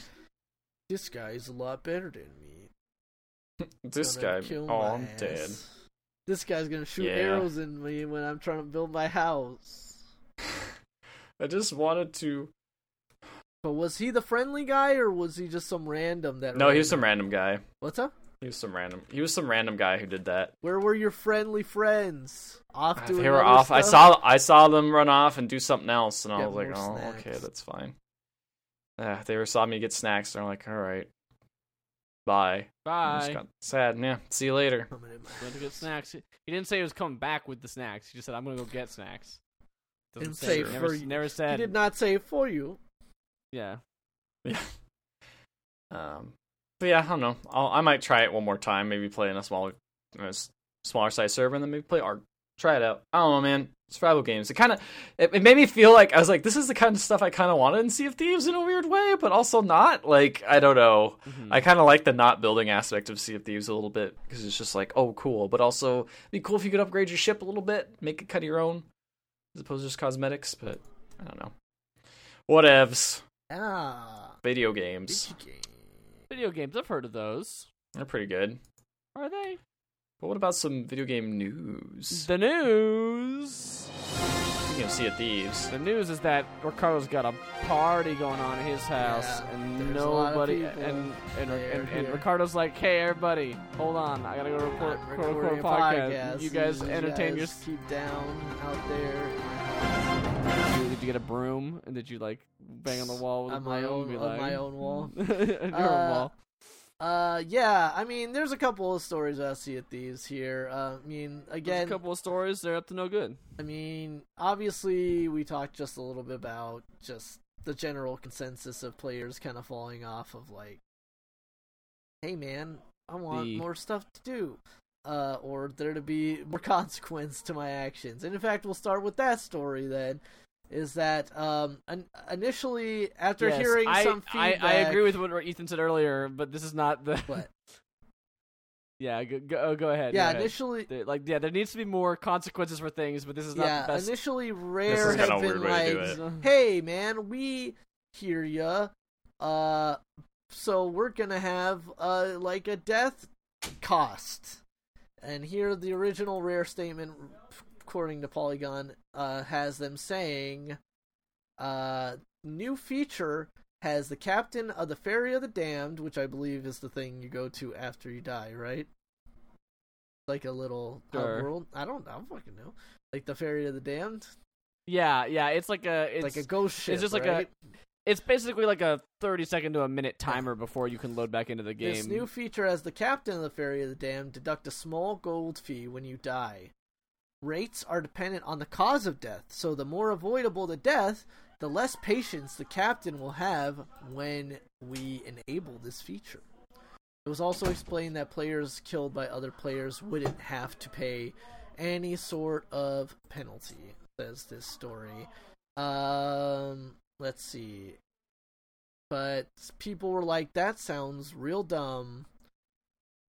This guy is a lot better than me. <laughs> this Gonna guy, oh, I'm ass. dead. This guy's gonna shoot Yeah. arrows in me when I'm trying to build my house. <laughs> I just wanted to. But was he the friendly guy or was he just some random that? No, he was some random guy. What's up? He was some random. He was some random guy who did that. Where were your friendly friends? Off doing They were off. I saw. I saw them run off and do something else, and I was like, "Oh, okay, that's fine." Yeah, they were saw me get snacks. They're like, "All right, bye." I just bye got sad. Yeah, see you later. Coming in my went to get snacks he didn't say he was coming back with the snacks he just said i'm gonna go get snacks Doesn't Didn't say, say he never, for you. never said. He did not say for you. yeah <laughs> Yeah. Um, but yeah, I don't know. I'll, I might try it one more time. Maybe play in a smaller, a s- smaller size server, and then maybe play Ark. Try it out. I don't know, man. Survival games. It kind of, it, it made me feel like I was like, this is the kind of stuff I kind of wanted in Sea of Thieves in a weird way, but also not. Like, I don't know. Mhm. I kind of like the not building aspect of Sea of Thieves a little bit because it's just like, oh, cool. But also, it'd be cool if you could upgrade your ship a little bit, make it kind of your own, as opposed to just cosmetics. But I don't know. Whatevs. Ah, Video games. video game. video games i've heard of those They're pretty good. are they But what about some video game news? the news You of Sea of Thieves, The news is that Ricardo's got a party going on at his house, Yeah, and there's a lot of nobody, and and, and, and. Ricardo's like, "Hey, everybody, hold on, I gotta go report, I'm record, record a a podcast. You guys You entertain guys your. Keep down out there. Did you get a broom and did you like bang on the wall with On a my own- on like- my own wall. On your own Uh, wall. Uh, yeah. I mean, there's a couple of stories I see at these here. Uh, I mean, There's again, a couple of stories. They're up to no good. I mean, obviously, we talked just a little bit about just the general consensus of players kind of falling off of like, hey man, I want The- more stuff to do, uh, or there to be more <laughs> consequence to my actions. And in fact, we'll start with that story then. Is that um in- initially after Yes, hearing I, some feedback? I agree with what Ethan said earlier, but this is not the. What? <laughs> yeah, go go, oh, go ahead. Yeah, go initially, There- like yeah, there needs to be more consequences for things, but this is not yeah, the best. initially, Rare had been weird way to like, hey man we hear ya uh so we're gonna have uh like a death cost and here the original rare statement according to polygon uh has them saying uh new feature has the captain of the ferry of the damned which i believe is the thing you go to after you die right like a little Sure. world i don't i don't fucking know like the ferry of the damned yeah, yeah, it's like a it's like a ghost ship. It's just like a it's basically like a thirty second to a minute timer before you can load back into the game. This new feature has the captain of the Ferry of the Damned deduct a small gold fee when you die. Rates are dependent on the cause of death, so the more avoidable the death, the less patience the captain will have when we enable this feature. It was also explained that players killed by other players wouldn't have to pay any sort of penalty, says this story. Um, let's see. But people were like, that sounds real dumb.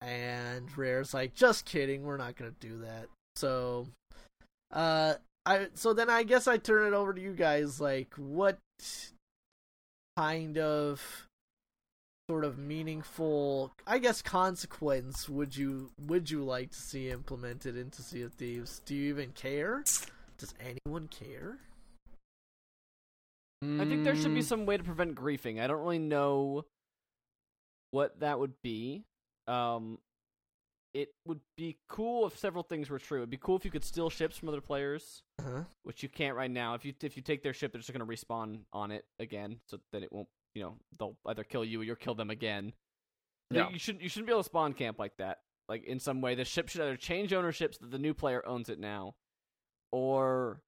and Rare's like, "Just kidding, we're not gonna do that." So, uh, I so then I guess I turn it over to you guys. Like, what kind of sort of meaningful, I guess, consequence would you would you like to see implemented into Sea of Thieves? Do you even care? Does anyone care? I think there should be Mm, some way to prevent griefing. I don't really know what that would be. Um, it would be cool if several things were true. It'd be cool if you could steal ships from other players, Uh-huh. which you can't right now. If you if you take their ship, they're just going to respawn on it again, so that it won't. You know, they'll either kill you or you'll kill them again. Yeah. You shouldn't you shouldn't be able to spawn camp like that. Like in some way, the ship should either change ownerships that the new player owns it now, or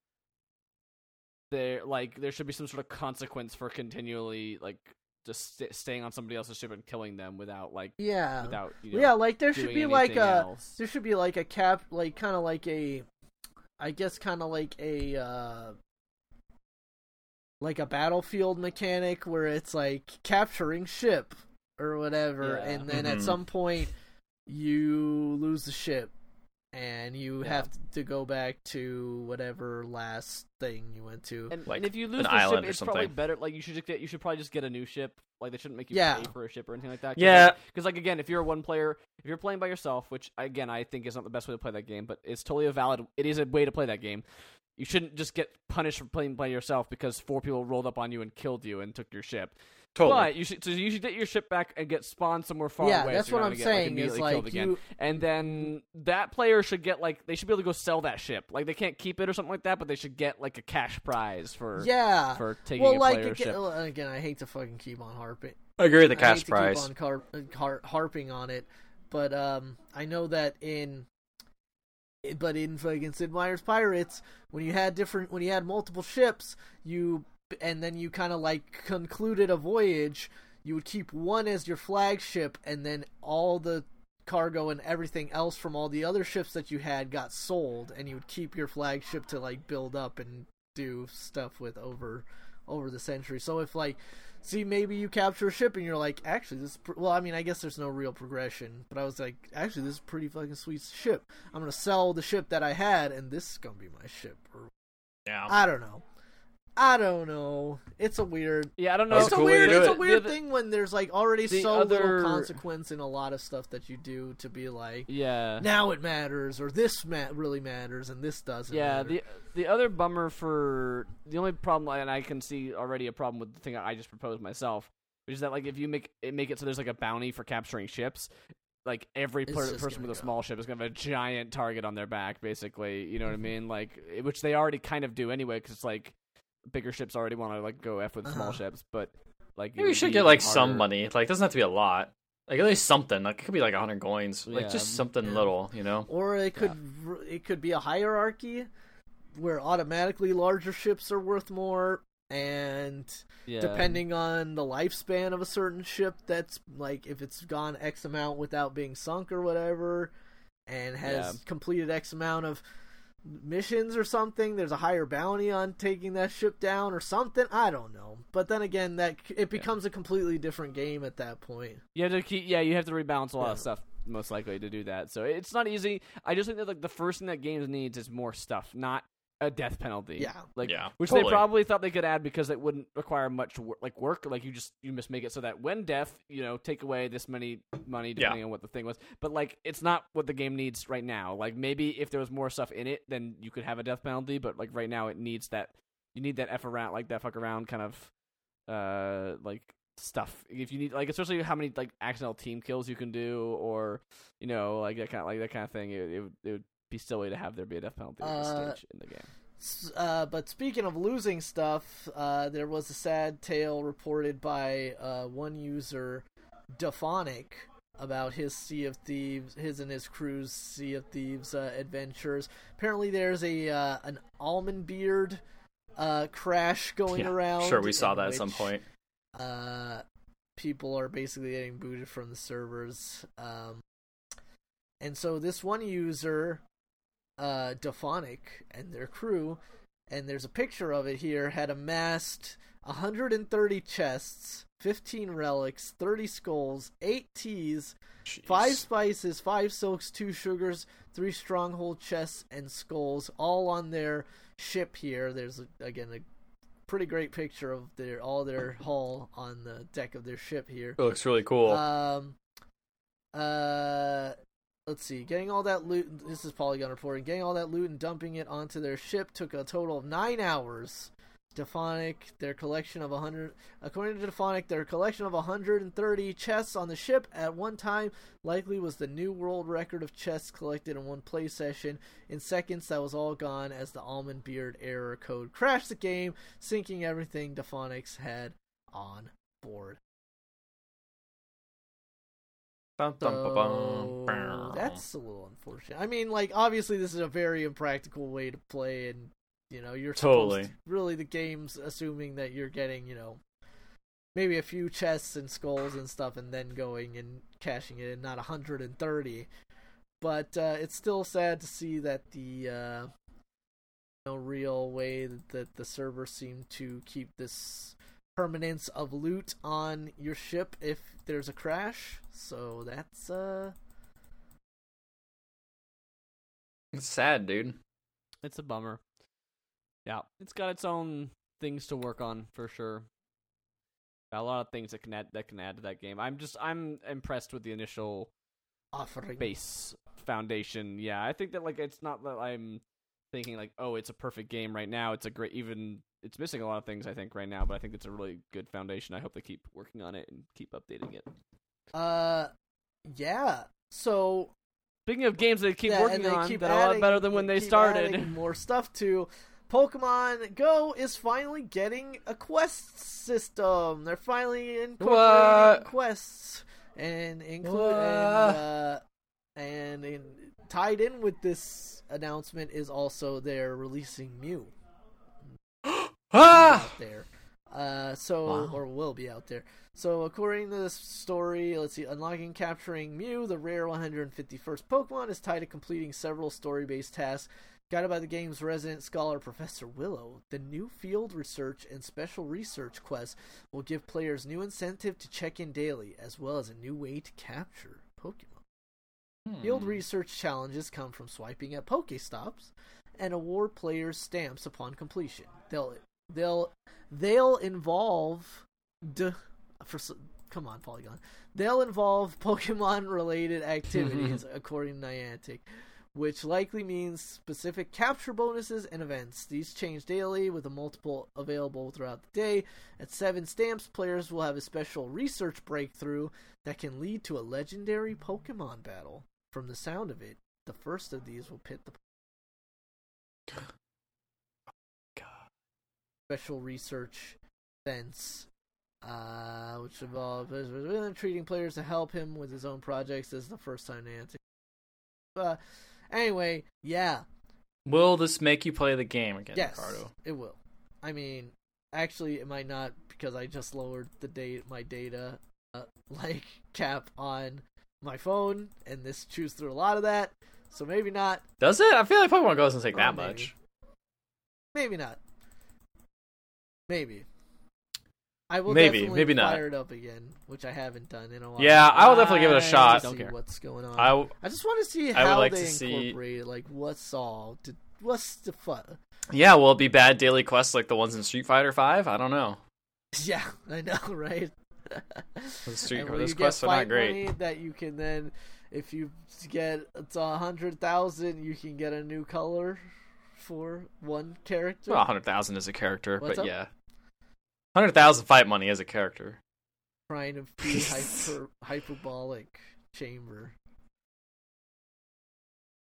there like there should be some sort of consequence for continually like just st- staying on somebody else's ship and killing them without like Yeah. without you know, yeah, like there should be like a else. there should be like a cap like kind of like a I guess kind of like a uh like a battlefield mechanic where it's like capturing ship or whatever Yeah. and then at Mhm. some point you lose the ship and you Yeah. have to go back to whatever last thing you went to. And, like and if you lose an the island ship, or it's probably better. Like you should just get, you should probably just get a new ship. Like they shouldn't make you Yeah. pay for a ship or anything like that. Yeah. Because like again, if you're a one player, if you're playing by yourself, which again I think is not the best way to play that game, but it's totally a valid. It is a way to play that game. You shouldn't just get punished for playing by yourself because four people rolled up on you and killed you and took your ship. Totally. But you should so you should get your ship back and get spawned somewhere far away. yeah, that's so what I'm get, saying. is immediately killed like again. you, And then that player should get like they should be able to go sell that ship. Like they can't keep it or something like that, but they should get like a cash prize for yeah. for taking well, a like player again, ship. well, again, I hate to fucking keep on harping. I agree with the I cash hate to prize. Keep on car- har- harping on it, but um, I know that in, but in fucking Sid Meier's Pirates, when you had different, when you had multiple ships, you and then you kind of like concluded a voyage, you would keep one as your flagship, and then all the cargo and everything else from all the other ships that you had got sold, and you would keep your flagship to like build up and do stuff with over over the century. So if like see maybe you capture a ship and you're like actually this well I mean I guess there's no real progression, but I was like actually this is a pretty fucking sweet ship. I'm going to sell the ship that I had and this is going to be my ship or Yeah. I don't know. I don't know. It's a weird yeah, I don't know. That's it's a a cool way to weird it's a weird The other- thing when there's like already the so other- little consequence in a lot of stuff that you do to be like Yeah. now it matters or this ma- really matters and this doesn't Yeah, matter. the the other bummer for the only problem, and I can see already a problem with the thing I just proposed myself, which is that like if you make it make it so there's like a bounty for capturing ships, like every per- person with a go. small ship is gonna have a giant target on their back, basically. You know what I mm-hmm. mean? Like which they already kind of do anyway, because it's like bigger ships already want to like go f with small Uh-huh. ships, but like Maybe we should get like harder. some money. Like it doesn't have to be a lot. Like at least something. Like it could be like hundred coins. Like Yeah. just something Yeah. little, you know? or it could r it could be a hierarchy where automatically larger ships are worth more and Yeah. depending on the lifespan of a certain ship that's like if it's gone x amount without being sunk or whatever and has Yeah. completed x amount of missions or something there's a higher bounty on taking that ship down or something i don't know but then again that it becomes a completely different game at that point You have to keep, yeah, you have to rebalance a lot of stuff most likely to do that. So it's not easy. I just think that like the first thing that games needs is more stuff, not a death penalty. Yeah. like Yeah, which they probably thought they could add because it wouldn't require much wor- like work. Like you just you must make it so that when death, you know, take away this many money depending on what the thing was. But like it's not what the game needs right now. Like maybe if there was more stuff in it, then you could have a death penalty. But like right now, it needs that. You need that f around, like that fuck around kind of, uh, like stuff. If you need like especially how many like accidental team kills you can do, or you know like that kind of like that kind of thing. It, it, would, it would be silly to have there be a death penalty at this Uh, stage in the game. Uh, but speaking of losing stuff, uh, there was a sad tale reported by uh, one user, Dephonic, about his Sea of Thieves, his and his crew's Sea of Thieves uh, adventures. Apparently, there's a uh, an almond beard uh, crash going Yeah, around. Sure, we saw in that at some point. Uh, people are basically getting booted from the servers. Um, and so this one user, uh, Dephonic, and their crew, and there's a picture of it here, had amassed 130 chests 15 relics, 30 skulls, 8 teas, Jeez. five spices, five silks, two sugars, three stronghold chests, and skulls, all on their ship here. There's a, again a pretty great picture of their all their <laughs> hull on the deck of their ship here. It looks really cool. Um, uh, let's see. Getting all that loot. This is Polygon reporting. Getting all that loot and dumping it onto their ship took a total of nine hours. Dephonic, their collection of 100, according to Dephonic, their collection of 130 chests on the ship at one time likely was the new world record of chests collected in one play session. In seconds, that was all gone as the Almond Beard error code crashed the game, sinking everything Dephonics had on board. So, that's a little unfortunate. I mean, like obviously this is a very impractical way to play, and you know you're Totally. to, really the game's assuming that you're getting you know maybe a few chests and skulls and stuff, and then going and cashing it in, not 130. But uh, it's still sad to see that the uh, no real way that, that the server seemed to keep this permanence of loot on your ship if there's a crash. So that's uh It's sad, dude. It's a bummer. Yeah, it's got its own things to work on for sure. Got a lot of things that can add that can add to that game. I'm just I'm impressed with the initial offering. base foundation. Yeah, I think that like it's not that I'm thinking like oh it's a perfect game right now. It's a great even it's missing a lot of things I think right now, but I think it's a really good foundation. I hope they keep working on it and keep updating it. Uh yeah. So Speaking of games they keep yeah, working they on keep that are a lot better than when they started. <laughs> more stuff to Pokemon Go is finally getting a quest system. They're finally incorporating What? quests and include uh, and in, tied in with this announcement is also they're releasing Mew <gasps> Ah! out there. Uh, so Wow. or will be out there. So according to this story, let's see, unlocking capturing Mew, the rare 151st Pokemon, is tied to completing several story-based tasks. Guided by the game's resident scholar Professor Willow, the new field research and special research quests will give players new incentive to check in daily, as well as a new way to capture Pokemon. Field Hmm. research challenges come from swiping at Pokestops and award players stamps upon completion. They'll they'll they'll involve d for come on Polygon. They'll involve <laughs> Pokemon related activities <laughs> according to Niantic, which likely means specific capture bonuses and events. These change daily with a multiple available throughout the day. At 7 stamps, players will have a special research breakthrough that can lead to a legendary Pokemon battle. From the sound of it, the first of these will pit the <gasps> God. special research events, uh, which involve uh, treating players to help him with his own projects. This is the first time Niantic. Uh, anyway, yeah, Will this make you play the game again, yes, Ricardo? it will. I mean, actually, it might not because I just lowered the date my data uh, <laughs> like cap on my phone, and this chews through a lot of that. So maybe not. Does it? I feel like Pokemon Go doesn't take Or that oh, maybe. much. Maybe not. Maybe. I will Maybe, definitely maybe not. fire it up again, which I haven't done in a while. Yeah, I will definitely give it a shot. To Don't see care. what's going on. I w- I just want to see I would how like they to see- incorporate it. Like, what's all? Did, what's the fun? yeah, will it be bad daily quests like the ones in Street Fighter Five? I don't know. <laughs> Yeah, I know, <laughs> right? <laughs> The Street And those you quests get are not fight great. money that you can then, if you get it's a hundred thousand, you can get a new color for one character. Well, hundred thousand is a character, What's but up? yeah, hundred thousand fight money is a character. trying to be <laughs> hyper hyperbolic chamber.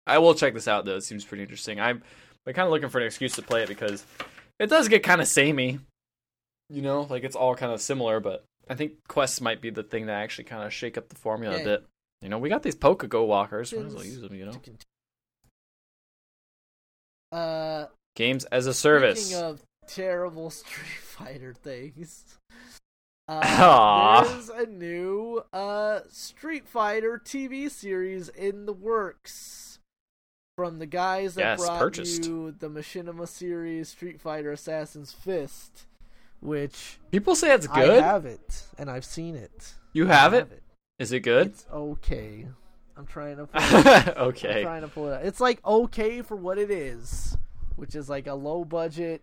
I will check this out though. It seems pretty interesting. I'm, I'm kind of looking for an excuse to play it because it does get kind of samey. You know, like it's all kind of similar, but I think quests might be the thing that actually kind of shake up the formula Yeah. a bit. You know, we got these Poke-Go walkers. Might as well use them. You know. Uh, games as a service. Speaking of terrible <laughs> Street Fighter things, uh, <laughs> there's a new uh, Street Fighter TV series in the works from the guys that Yes, brought purchased. you the Machinima series, Street Fighter Assassin's Fist, which People say it's good. I have it and I've seen it. you I have it. Is it good? It's okay. I'm trying to. <laughs> Pull it, I'm okay. trying to pull it. Out. It's like okay for what it is, which is like a low budget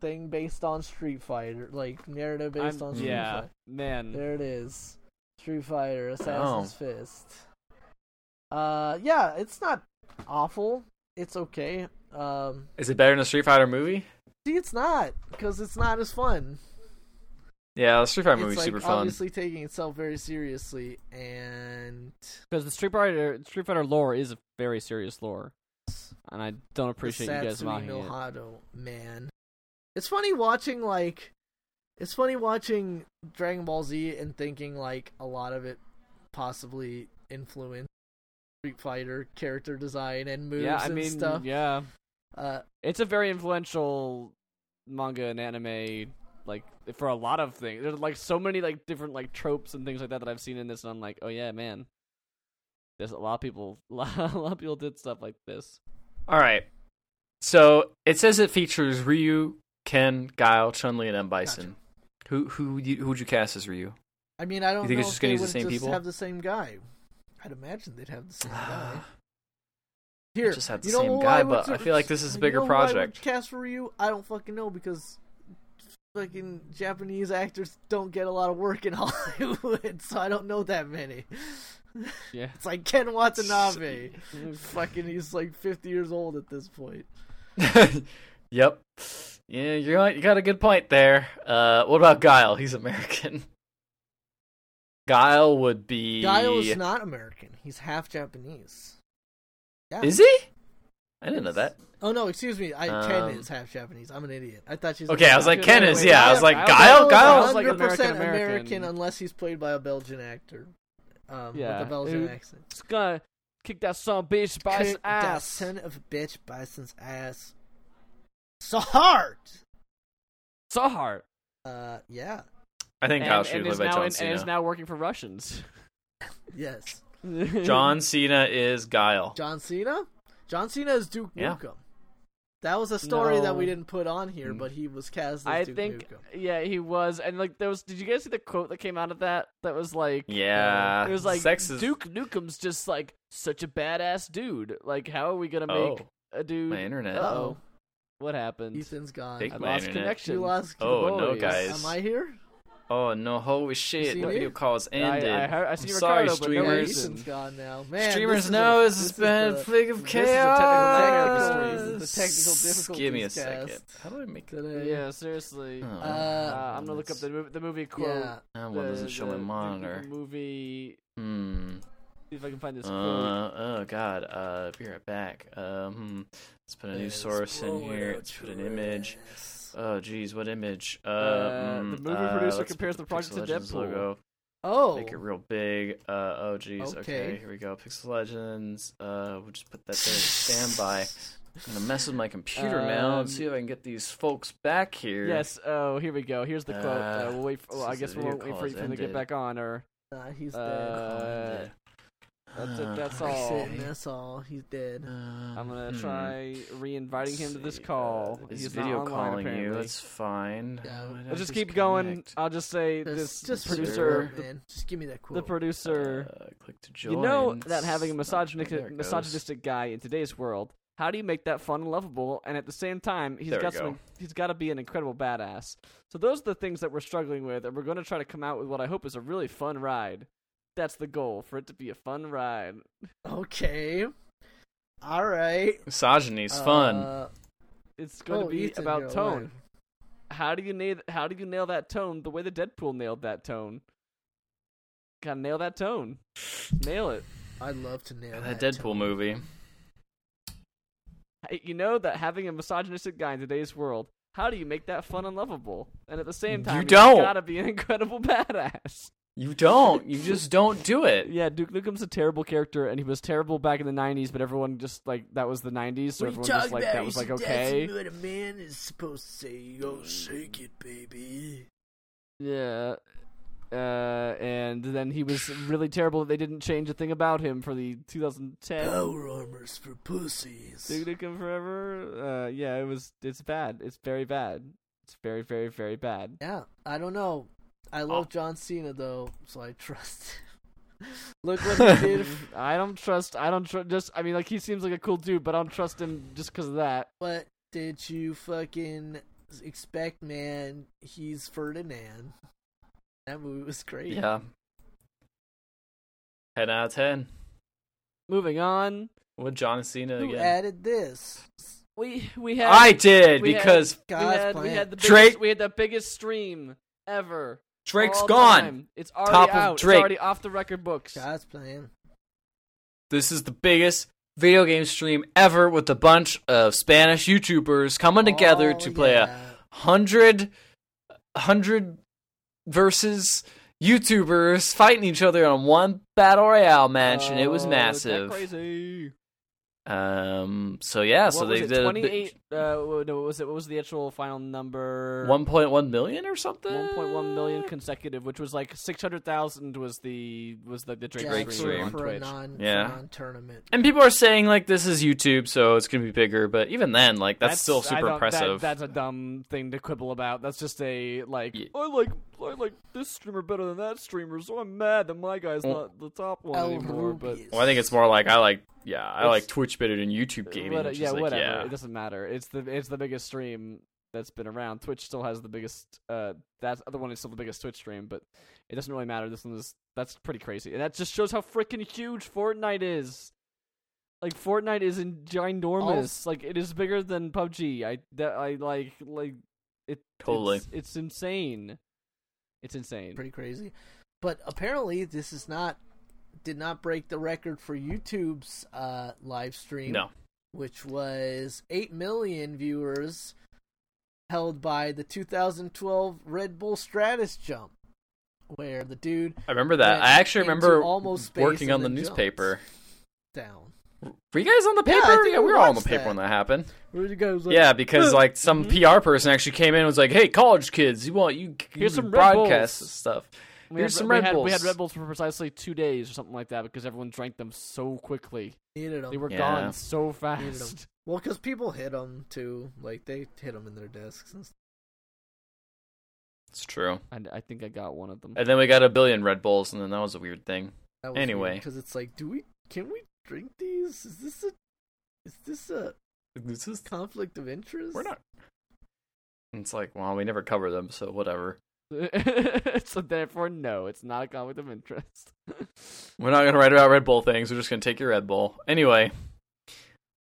thing based on Street Fighter, like narrative based I'm- on Street yeah, Fighter. man. There it is. Street Fighter, Oh. Assassin's Fist. Uh, yeah, it's not awful. It's okay. Um, Is it better than a Street Fighter movie? See, it's not because it's not as fun. Yeah, the Street Fighter it's movie's like super fun. obviously taking itself very seriously, and Because the Street Fighter Street Fighter lore is a very serious lore, and I don't appreciate the you guys Satsui mocking no it. Hado, man. It's funny watching like, it's funny watching Dragon Ball Z and thinking like a lot of it possibly influenced Street Fighter character design and moves Yeah, I and mean, stuff. yeah, Uh, it's a very influential manga and anime. Like for a lot of things, there's like so many like different like tropes and things like that that I've seen in this, and I'm like, oh yeah, man. There's a lot of people, a <laughs> lot, a lot of people did stuff like this. All right. So it says it features Ryu, Ken, Guile, Chun Li, and M Bison. Who who would you, who would you cast as Ryu? I mean, I don't You think know it's just gonna they use the same just people? have the same guy. I'd imagine they'd have the same <sighs> guy. Here, Just had the you know same guy, but ju- I feel like this is a you bigger know who I would project. cast for you? I don't fucking know because fucking Japanese actors don't get a lot of work in <laughs> Hollywood, so I don't know that many. <laughs> Yeah. It's like Ken Watanabe. <laughs> fucking, he's like 50 years old at this point. yep. Yeah, you're. You got a good point there. Uh, what about Guile? He's American. Guile would be. Guile is not American. He's half Japanese. Yeah. Is he? I didn't know that. Oh no, excuse me. I Um, Ken is half Japanese. I'm an idiot. I thought she's Okay, I was like, Ken is. Yeah, I was like, Guile- Guile. Guile Guile. is like 100% American American, American. unless he's played by a Belgian actor. Um, Yeah, with a Belgian who- accent. It's gonna kick that son bitch by his Kick that ass. son of a bitch Bison's ass. So hard. So hard. Uh, yeah. I think And, Guile should and be is by now John in, and is now working for Russians. <laughs> Yes. <laughs> John Cena is Guile. John Cena. John Cena is Duke Yeah. Nukem. That was a story that we didn't put on here, Mm. but he was cast as I Duke think, Nukem. yeah, he was, and like there was. Did you guys see the quote that came out of that? That was like, Yeah. it was like Sex is- Duke Nukem's just like such a badass dude. Like, how are we gonna Oh, make a dude? my internet. Uh-oh. What happened? Ethan's gone. Take I my lost internet. connection. You lost. Oh, no, boys. guys. Am I here? Oh no! Holy shit! The video call is I, ended. I, heard, I see I'm Ricardo, sorry, but no streamers. reason. Ethan's gone now. Man, Streamers this is know a, this this has been a fig of this is a chaos. technical difficulties. This is the technical difficulties Give me a cast second. How do I make that? Yeah, seriously. Oh, Uh, Uh, I'm gonna look up the movie, the movie quote. Yeah. that one doesn't show the- my monitor. The movie. Hmm. See if I can find this quote. Uh, oh god. Uh, be right back. Um, let's put a new Let's source in here. out Let's put an image. ass. Oh geez, what image? Uh, Uh, hmm, the movie uh, producer let's compares the project Pixel to Legends Deadpool. Logo. Oh, Make it real big. Uh, oh geez. Okay. Okay. here we go. Pixel Legends. Uh, we'll just put that there. Standby. I'm gonna mess with my computer now Um, and see if I can get these folks back here. Yes. Oh, here we go. Here's the quote. Uh, Uh, we'll wait. For, well, I guess we'll video wait for, has for him to get back on. Or nah, he's uh, dead. That's it. That's He's all. sitting, that's all. He's dead. I'm gonna Hmm. try re-inviting him to this call. Uh, he's He's video not online, calling apparently. you. That's fine. Yeah, Why did I Let's just keep going. disconnect? I'll just say Just, this just producer, quote, man. Just give me that quote. the producer. Uh, click to join. You know that having a It's not- misogynistic, goes. misogynistic guy in today's world, how do you make that fun and lovable? And at the same time, he's There we got go. He's got to be an incredible badass. So those are the things that we're struggling with, and we're going to try to come out with what I hope is a really fun ride. That's the goal for it to be a fun ride. Okay. All right. Misogyny's fun. Uh, It's going oh, to be Ethan, about tone. alive. How do you nail? How do you nail that tone the way the Deadpool nailed that tone? Gotta nail that tone. Nail it. I'd love to nail that that Deadpool tone. movie. You know that having a misogynistic guy in today's world, how do you make that fun and lovable? And at the same You time, he's don't. gotta be an incredible <laughs> badass. You don't. You <laughs> just don't do it. Yeah, Duke Nukem's a terrible character, and he was terrible back in the '90s. But everyone just like that was the '90s, so What are everyone just like about? that was like okay. What a man is supposed to say. You go shake it, baby. Yeah. Uh, and then he was really terrible that they didn't change a thing about him for the 2010 Power armors for pussies. Duke Nukem Forever. Uh, yeah, it was. It's bad. It's very bad. It's very, very, very bad. Yeah, I don't know. I uh, love Oh. John Cena though, so I trust. him. <laughs> Look what he <laughs> did. I don't trust. I don't trust. Just, I mean, like he seems like a cool dude, but I don't trust him just because of that. What did you fucking expect, man? He's Ferdinand. That movie was great. Yeah. Ten out of ten. Moving on, With John Cena Who again. added this? we we had I did we had- because we had, we had the biggest, Drake- we had the biggest stream ever. Drake's all gone. time. It's already Top of out. Drake. It's already off the record books. God's plan. This is the biggest video game stream ever with a bunch of Spanish YouTubers coming together Oh, to play a yeah. hundred hundred versus YouTubers fighting each other on one battle royale match, and it was Oh, that massive. Crazy. Um. So yeah. so they it? did a Twenty bit- eight. Uh, what no, what was it? What was the actual final number? 1.1 million or something. 1.1 million consecutive, which was like 600,000 was the was the, the Drake, Yeah, Drake for, stream on for a Twitch. non Yeah. non tournament. And people are saying like this is YouTube, so it's gonna be bigger. But even then, like that's, still super don't- that- impressive. that's a dumb thing to quibble about. That's just a like Yeah. I like I like this streamer better than that streamer, so I'm mad that my guy's not the top one El anymore. But well, I think it's more like I like yeah, I It's- like Twitch better than YouTube gaming. What- yeah, like, whatever. yeah. It doesn't matter. It's the it's the biggest stream that's been around. Twitch still has the biggest. Uh, that other one is still the biggest Twitch stream, but it doesn't really matter. This one is that's pretty crazy, and that just shows how freaking huge Fortnite is. Like Fortnite is in ginormous. Like it is bigger than PUBG. I that I like like it. Totally. It's, it's insane. It's insane. pretty crazy. But apparently, this is not did not break the record for YouTube's uh, live stream. No. which was 8 million viewers held by the 2012 Red Bull Stratos jump where the dude I remember that. I actually remember almost working on the newspaper. down Were you guys on the paper? think Yeah, we we were all on the paper that. when that happened. where you guys like, Yeah, because like some Mhm. PR person actually came in and was like, "Hey, college kids, you want you, Here's you some Red broadcast Bulls." stuff." We Here's had, some we Red had, We had Bulls. Red Bulls for precisely two days or something like that because everyone drank them so quickly. needed 'em. They were Yeah. gone so fast. well because people hit them too like they hit them in their desks and stuff. It's true. And I think I got one of them. And then we got a billion Red Bulls, and then that was a weird thing. That was Anyway. because it's like do we can we drink these is this a is this a This is conflict of interest we're not. And It's like, well, we never cover them, so whatever. <laughs> so therefore, no, it's not a conflict of interest. <laughs> We're not gonna write about Red Bull things. We're just gonna take your Red Bull anyway.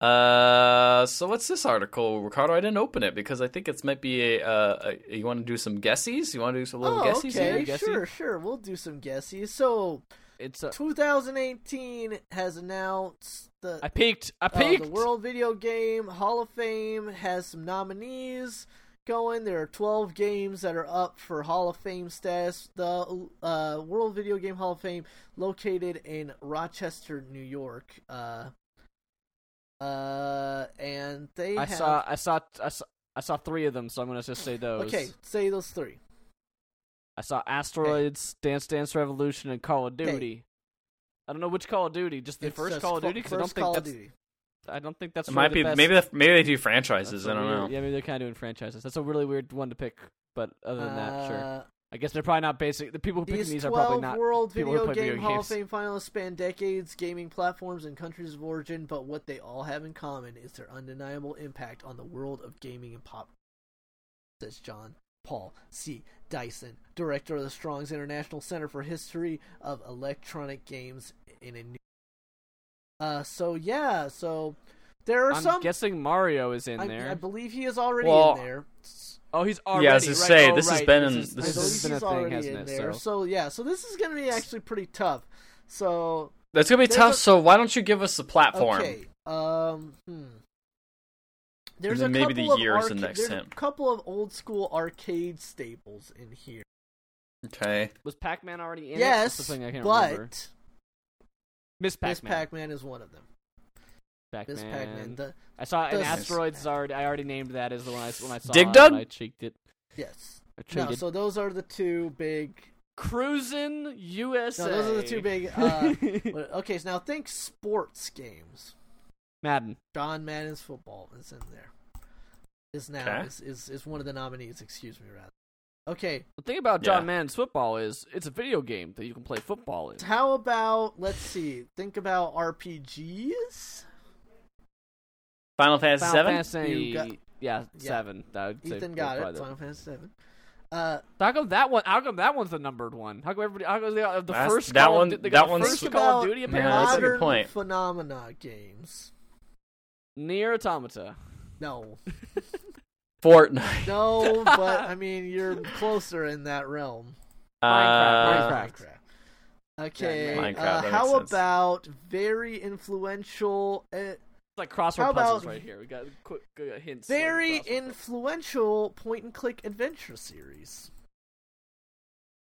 Uh, so what's this article, Ricardo? I didn't open it because I think it's might be a. Uh, a you want to do some guesses? You want to do some little oh, guesses okay, here? Guessy? sure, sure. We'll do some guesses. So, it's a, 2018 has announced the I peaked. I uh, peaked. the World Video Game Hall of Fame has some nominees going. There are 12 games that are up for Hall of Fame status. The uh, World Video Game Hall of Fame, located in Rochester, New York. Uh, uh, and they I have, saw. I saw. I saw. I saw three of them, so I'm gonna just say those. Okay, say those three. I saw Asteroids, Dance Dance Revolution, and Call of Duty. I don't know which Call of Duty. Just the It's first just Call of fu- Duty. 'cause I don't think Call of that's. Duty. I don't think that's It really might the be best. maybe the, maybe they do That's franchises. a I don't weird- know. Yeah, maybe they're kind of doing franchises. That's a really weird one to pick. But other than that, sure. Uh, I guess they're probably not basic. The people who pick These these are probably not. World people who Video play Game video Hall of. Fame finalists span decades, gaming platforms, and countries of origin, but what they all have in common is their undeniable impact on the world of gaming and pop. Says John Paul C. Dyson, director of the Strong's International Center for History of Electronic Games in a new. Uh, so yeah, so there are I'm some. guessing Mario is in I, there. I believe he is already Well, in there. oh, he's already. Yeah, I was gonna right. say, oh, this has been in- This, this I is, is- has been a thing, hasn't in it? there. So. So yeah, so this is gonna be actually pretty tough. So That's gonna be tough. a- so why don't you give us the platform? Okay. Um. Hmm. There's then a maybe couple the of year is the arca- next there's hint. a couple of old school arcade staples in here. Okay. Was Pac-Man already in it? yes, That's the thing I can't but remember. Miss Miss Pac-Man. Pac-Man is one of them. Pac-Man. Miss Pac-Man. The, I saw an the- asteroids. is Already, I already named that as the one I when I saw Dig it. Dug? and I cheeked it. yes. I No, cheated. so those are the two big. Cruisin' USA. No, those are the two big. Uh, <laughs> okay, so now think sports games. Madden. John Madden's football is in there. is now Okay. is, is is one of the nominees. Excuse me, rather. Okay, The thing about John Yeah. Madden's football is it's a video game that you can play football in. how about let's see. Think about RPGs. Final Fantasy Final Seven. Fantasy, You got- yeah, Yeah. seven. I would say Ethan that's got it. Final Fantasy Seven. Uh, How come that one? How come that one's the numbered one? How come everybody? How come they got the first that Call one- Of, that one's- first Call of about Duty Yeah, apparently. that's a good modern point. phenomena games. Nier Automata. No, <laughs> Fortnite. no, but I mean you're closer in that realm. Uh, Minecraft. Okay. Minecraft, uh, how sense. about very influential? Uh, It's like crossword about- puzzles right here. We got quick uh, hints. very influential point and click adventure series.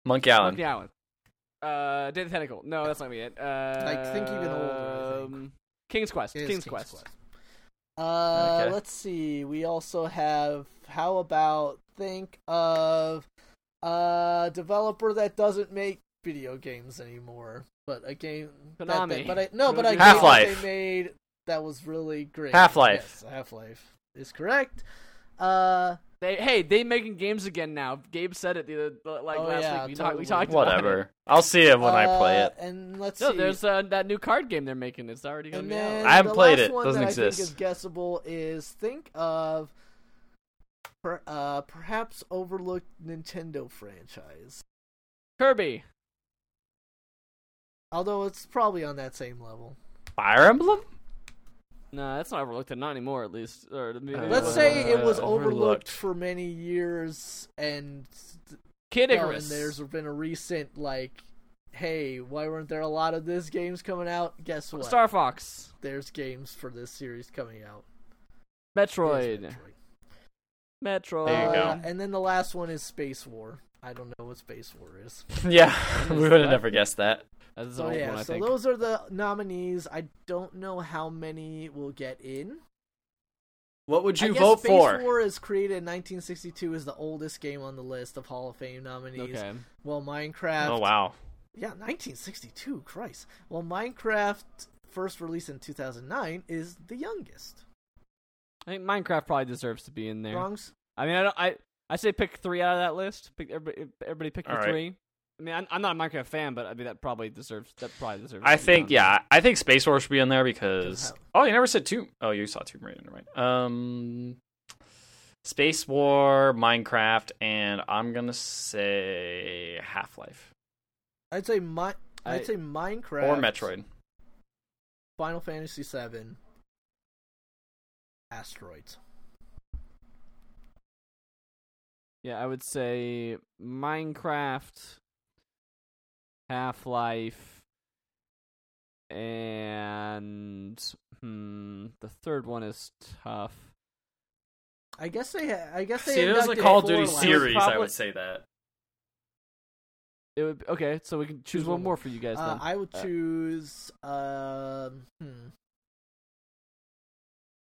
Monkey Island. Monkey Island. Uh, Day of the Tentacle. No, that's not me yet. Uh, Like, think even older, um, King's Quest. It is King's, Quest. Uh, Okay. let's see. We also have. How about think of a developer that doesn't make video games anymore, but a game. Konami. That, but I, no, but I game Half-Life. that they made that was really great. Half-Life. Yes, Half Life is correct. Uh, They hey, they making games again now. Gabe said it the other like Oh, last yeah, week. We talked. We totally. talked about it. Whatever. I'll see it when I play uh, it. And let's No, see. there's uh, that new card game they're making. It's already gonna be out. I haven't played last it. One Doesn't that exist. I think is guessable is think of per, uh, perhaps overlooked Nintendo franchise. Kirby. Although it's probably on that same level. Fire Emblem. No, that's not overlooked. Not anymore, at least. Or maybe Uh, Let's say it was overlooked. overlooked for many years, and, Kid well, and Icarus. there's been a recent like, hey, why weren't there a lot of this games coming out? Guess what? Star Fox. There's games for this series coming out. Metroid. It is Metroid. There you go. Uh, and then the last one is Space War. I don't know what Space War is. <laughs> Yeah, we would have never guessed that. That's So yeah, one, I so think. those are the nominees. I don't know how many will get in. What would I you guess vote Space for? War is created in 1962 is the oldest game on the list of Hall of Fame nominees. Okay. Well, Minecraft. Oh wow. Yeah, 1962. Christ. Well, Minecraft first released in 2009 is the youngest. I think Minecraft probably deserves to be in there. Bronx. I mean, I don't. I I say pick three out of that list. Pick everybody. Everybody pick your All right. three. I mean, I'm, I'm not a Minecraft fan, but I mean that probably deserves. That probably deserves. I think yeah, I think Space War should be in there because oh, you never said Tomb. Oh, you saw Tomb Raider, never mind. Um, Space War, Minecraft, and I'm gonna say Half Life I'd say my. I'd I- say Minecraft or Metroid. Final Fantasy VII, Asteroids. Yeah, I would say Minecraft, Half Life, and hmm, the third one is tough. I guess they. I guess they. See, was a Call of Duty last- series. I would say that. It would be, okay, so we can choose Choose one one more more. for you guys. Uh, then. I would Uh, choose. Um, hmm.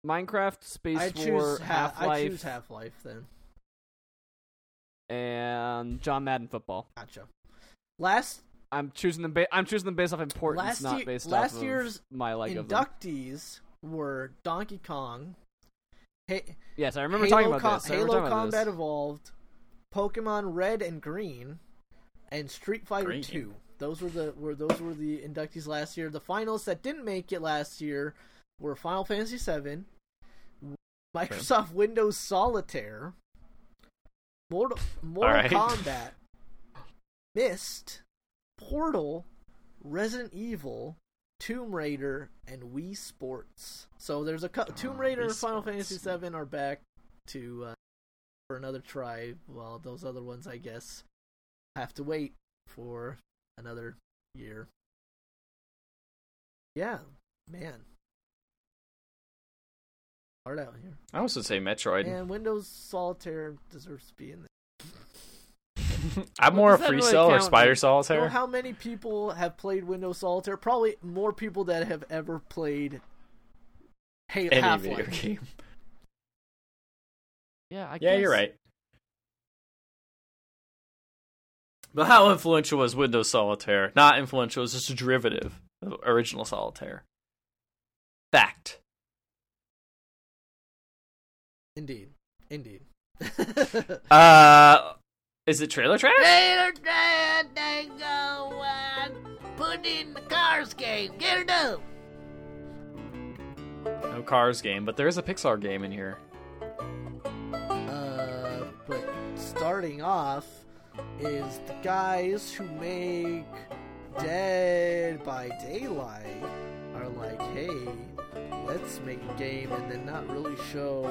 Minecraft, Space I War, choose Half ha- I choose Half Life then. and John Madden football. Gotcha. Last I'm choosing them. Ba- I'm choosing them based off importance, Last not year- based last off year's my like of them. inductees were Donkey Kong, ha- Yes, I remember Halo, talking about Com- this. I Halo Combat this. Evolved, Pokemon Red and Green, and Street Fighter Green. Two. Those were the were those were the inductees last year. The finals that didn't make it last year were Final Fantasy VII, Microsoft Windows Solitaire, Mortal, Mortal Alright. Kombat, Myst, Portal, Resident Evil, Tomb Raider, and Wii Sports. So there's a cou- Tomb Raider Wii and Final Sports. Fantasy VII are back to uh, for another try. While those other ones, I guess, have to wait for another year. Yeah, man, hard out here. I also say Metroid. And Windows Solitaire deserves to be in there. <laughs> I'm What more a Free really Cell or count? Spider You know Solitaire. how many people have played Windows Solitaire? Probably more people that have ever played Hey, Any Half video game. Yeah, I Yeah, guess. you're right. But how influential was Windows Solitaire? Not influential, it's just a derivative of original Solitaire. Fact. Indeed, Indeed. <laughs> Uh, is it trailer trash? Trailer trash, they go on. Put in the Cars game. Get it up. No Cars game, but there is a Pixar game in here. Uh, but starting off is the guys who make Dead by Daylight are like, hey, let's make a game and then not really show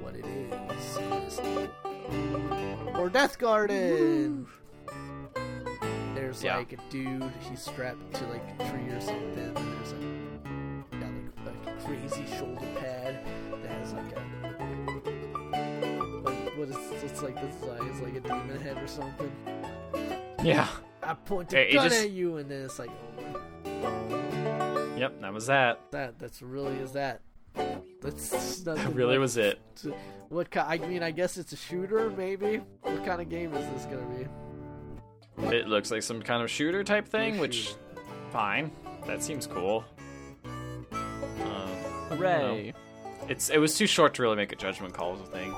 what it is. Or Death Garden. There's Yeah. like a dude, he's strapped to like a tree or something. And there's a got like, like a crazy shoulder pad that has like a like what is it's like the size like a demon head or something. Yeah. I point Hey, a it gun just- at you and then it's like oh, Yep, that was that. that that's really is that. That's <laughs> That really was it. What? I mean, I guess it's a shooter, maybe. What kind of game is this gonna be? It looks like some kind of shooter type thing, which fine. That seems cool. Uh, Hooray! It's it was too short to really make a judgment call. Was the thing.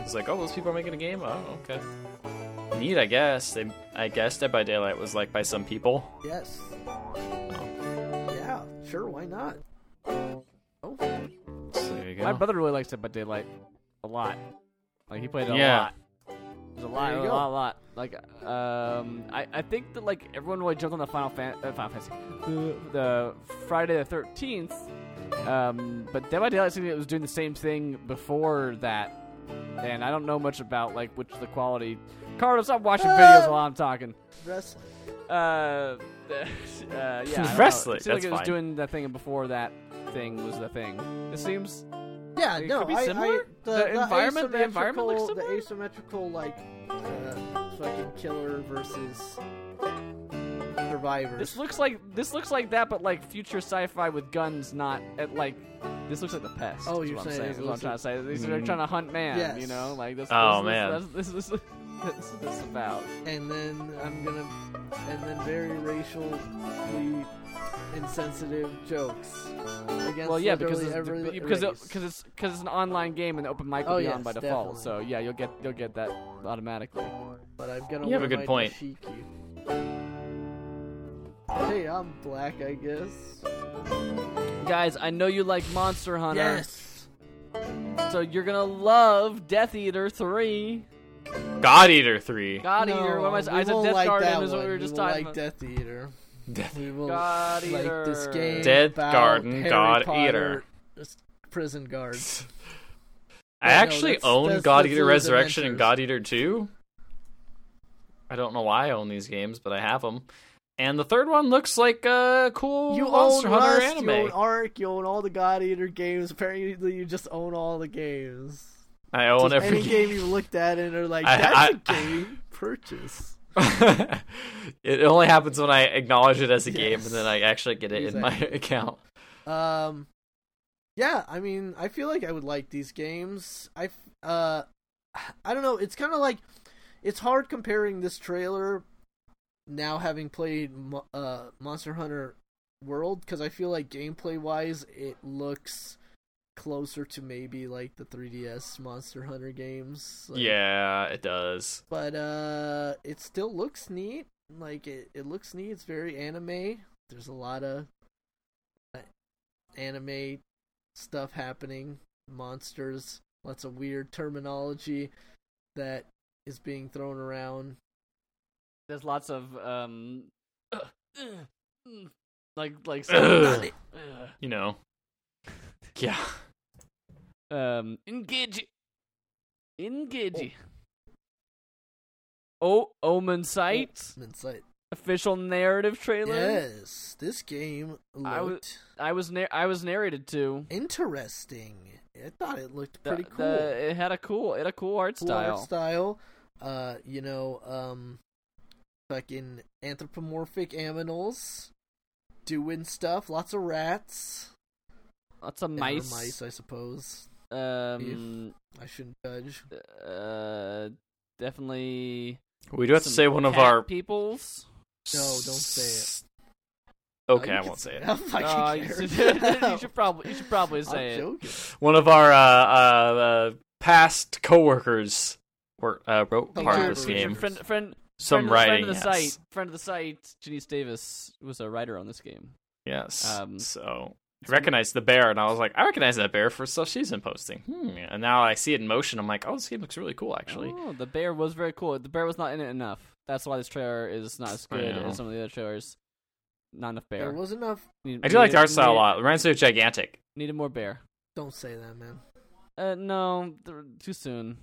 It's like, oh, those people are making a game. Oh, okay. Neat, I guess. They, I guess Dead by Daylight was like by some people. Yes. Yeah, sure. Why not? Oh, So there you go. My brother really likes Dead by Daylight a lot. Like he played it a Yeah. lot. There's a lot, There a go. lot, a lot. Like, um, I, I think that like everyone really jumped on the Final, Fan- uh, Final Fantasy, the, the Friday the Thirteenth. Um, but Dead by Daylight seemed like it was doing the same thing before that, and I don't know much about like which the quality. Carlos, stop watching videos while I'm talking. wrestling. Uh, <laughs> uh yeah, I don't know. Wrestling, It seemed like it was fine. doing that thing before that thing was the thing. It seems Yeah, It no, could be I, I, similar? the, The environment- the environment looks similar? The asymmetrical, like, uh, fucking killer versus survivors. This looks like this looks like that, but like future sci-fi with guns, not at like. This looks like the pest. Oh, you're what I'm saying saying. it Is what I'm trying to say. These are Mm. trying to hunt man. Yes. You know, like this. Oh, this, man. This, this, this, this, this, this is about. and then I'm gonna, and then very racially insensitive jokes against Well, yeah, because it's, every because it, because it's because it's an online game and the open mic will Oh, be on by default. definitely. So yeah, you'll get you'll get that automatically. But I'm gonna You have a good point. dashiki. Hey, I'm black, I guess. Guys, I know you like Monster Hunter, Yes. so you're gonna love Death Eater Three. God Eater Three. God no, Eater. What am I we saying? I said won't Death like Garden that is what one. we were just we will talking like about. Death Eater. Death- We will God like this game. Death about Garden, Harry God Potter, Eater. just Prison guards. <laughs> I Yeah, no, actually that's- own that's- God that's Eater those Resurrection and. God Eater 2. I don't know why I own these games, but I have them. And the third one looks like a cool You Monster own Hunter Rust, anime. you own Ark, you own all the God Eater games. Apparently, you just own all the games. I own Just every any <laughs> game you looked at and are like, that's I- a game purchase. <laughs> it only happens when I acknowledge it as a game and then I actually get it in my account. Um, yeah, I mean, I feel like I would like these games. I, uh, I don't know. It's kind of like it's hard comparing this trailer now having played uh Monster Hunter World because I feel like gameplay wise it looks closer to maybe like the 3DS Monster Hunter games. Like, yeah, it does. but uh, it still looks neat. Like it, it looks neat. It's very anime. There's a lot of uh, anime stuff happening. Monsters. Lots of weird terminology that is being thrown around. There's lots of um, <coughs> like like Ugh. <coughs> You know. <coughs> Yeah. Um engage engage. Oh, Omen Sight Oh, Insight. official narrative trailer. Yes, this game I was- looked I was na- I was narrated to. interesting. I thought it looked pretty the- cool. it had a cool it had a cool art cool style. art style. Uh, you know, um, fucking anthropomorphic aminals doing stuff. Lots of rats. Lots of mice. mice, I suppose. Um, I shouldn't judge. uh, definitely. We do have to say one of our peoples. No, don't say it. Okay, Oh, I won't say it. <laughs> I'm fucking Uh, you, should, <laughs> you should probably you <laughs> should probably say I'm it. One of our uh, uh, uh, past coworkers were uh, wrote Oh, part wow. of this game. Friend, friend, Some friend, writing. friend of the yes. site, friend of the site, Janice Davis was a writer on this game. Yes. Um, so I recognized the bear, and I was like, I recognize that bear for stuff she's been posting. Hmm. And now I see it in motion. I'm like, oh, this game looks really cool, actually. Oh, the bear was very cool. The bear was not in it enough. That's why this trailer is not as <laughs> good as some of the other trailers. Not enough bear. There was enough. Need- I do like the art style a lot. It reminds me of Gigantic. Needed more bear. Don't say that, man. Uh, no, too soon.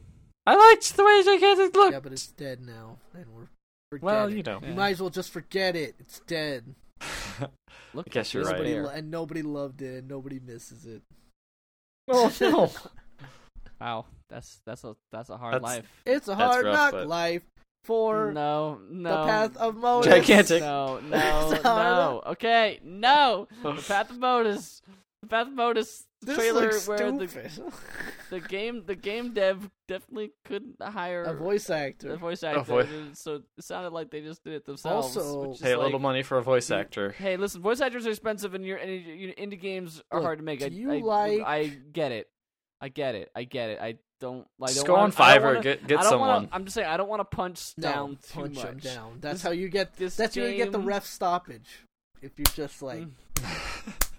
I liked the way Gigantic looked. Yeah, but it's dead now, and we're forget well, you know. Yeah. You might as well just forget it. It's dead. Look, I guess at you're this right. Nobody lo- and nobody loved it, and nobody misses it. oh, no. <laughs> Wow, that's that's a that's a hard That's- life. It's a hard rough, knock but- life for No, no. the path of Motus. Gigantic. No, <laughs> no, no. Okay, no. <laughs> The Path of Motus. The Path of Motus trailer where the <laughs> the game the game dev definitely couldn't hire a voice actor. a voice actor, voice- so it sounded like they just did it themselves. Also- which is Pay a like, little money for a voice actor. Hey, listen, voice actors are expensive, and your and your- indie games are Look, hard to make. do I, you I, like- I get it. I get it. I get it. I don't like. Just don't go wanna, I don't Fiverr, wanna- get get someone. Wanna, I'm just saying, I don't want to punch no, down too punch much. him down. That's This- how you get. this That's how you get the game- ref stoppage. If you just like, Mm. <laughs>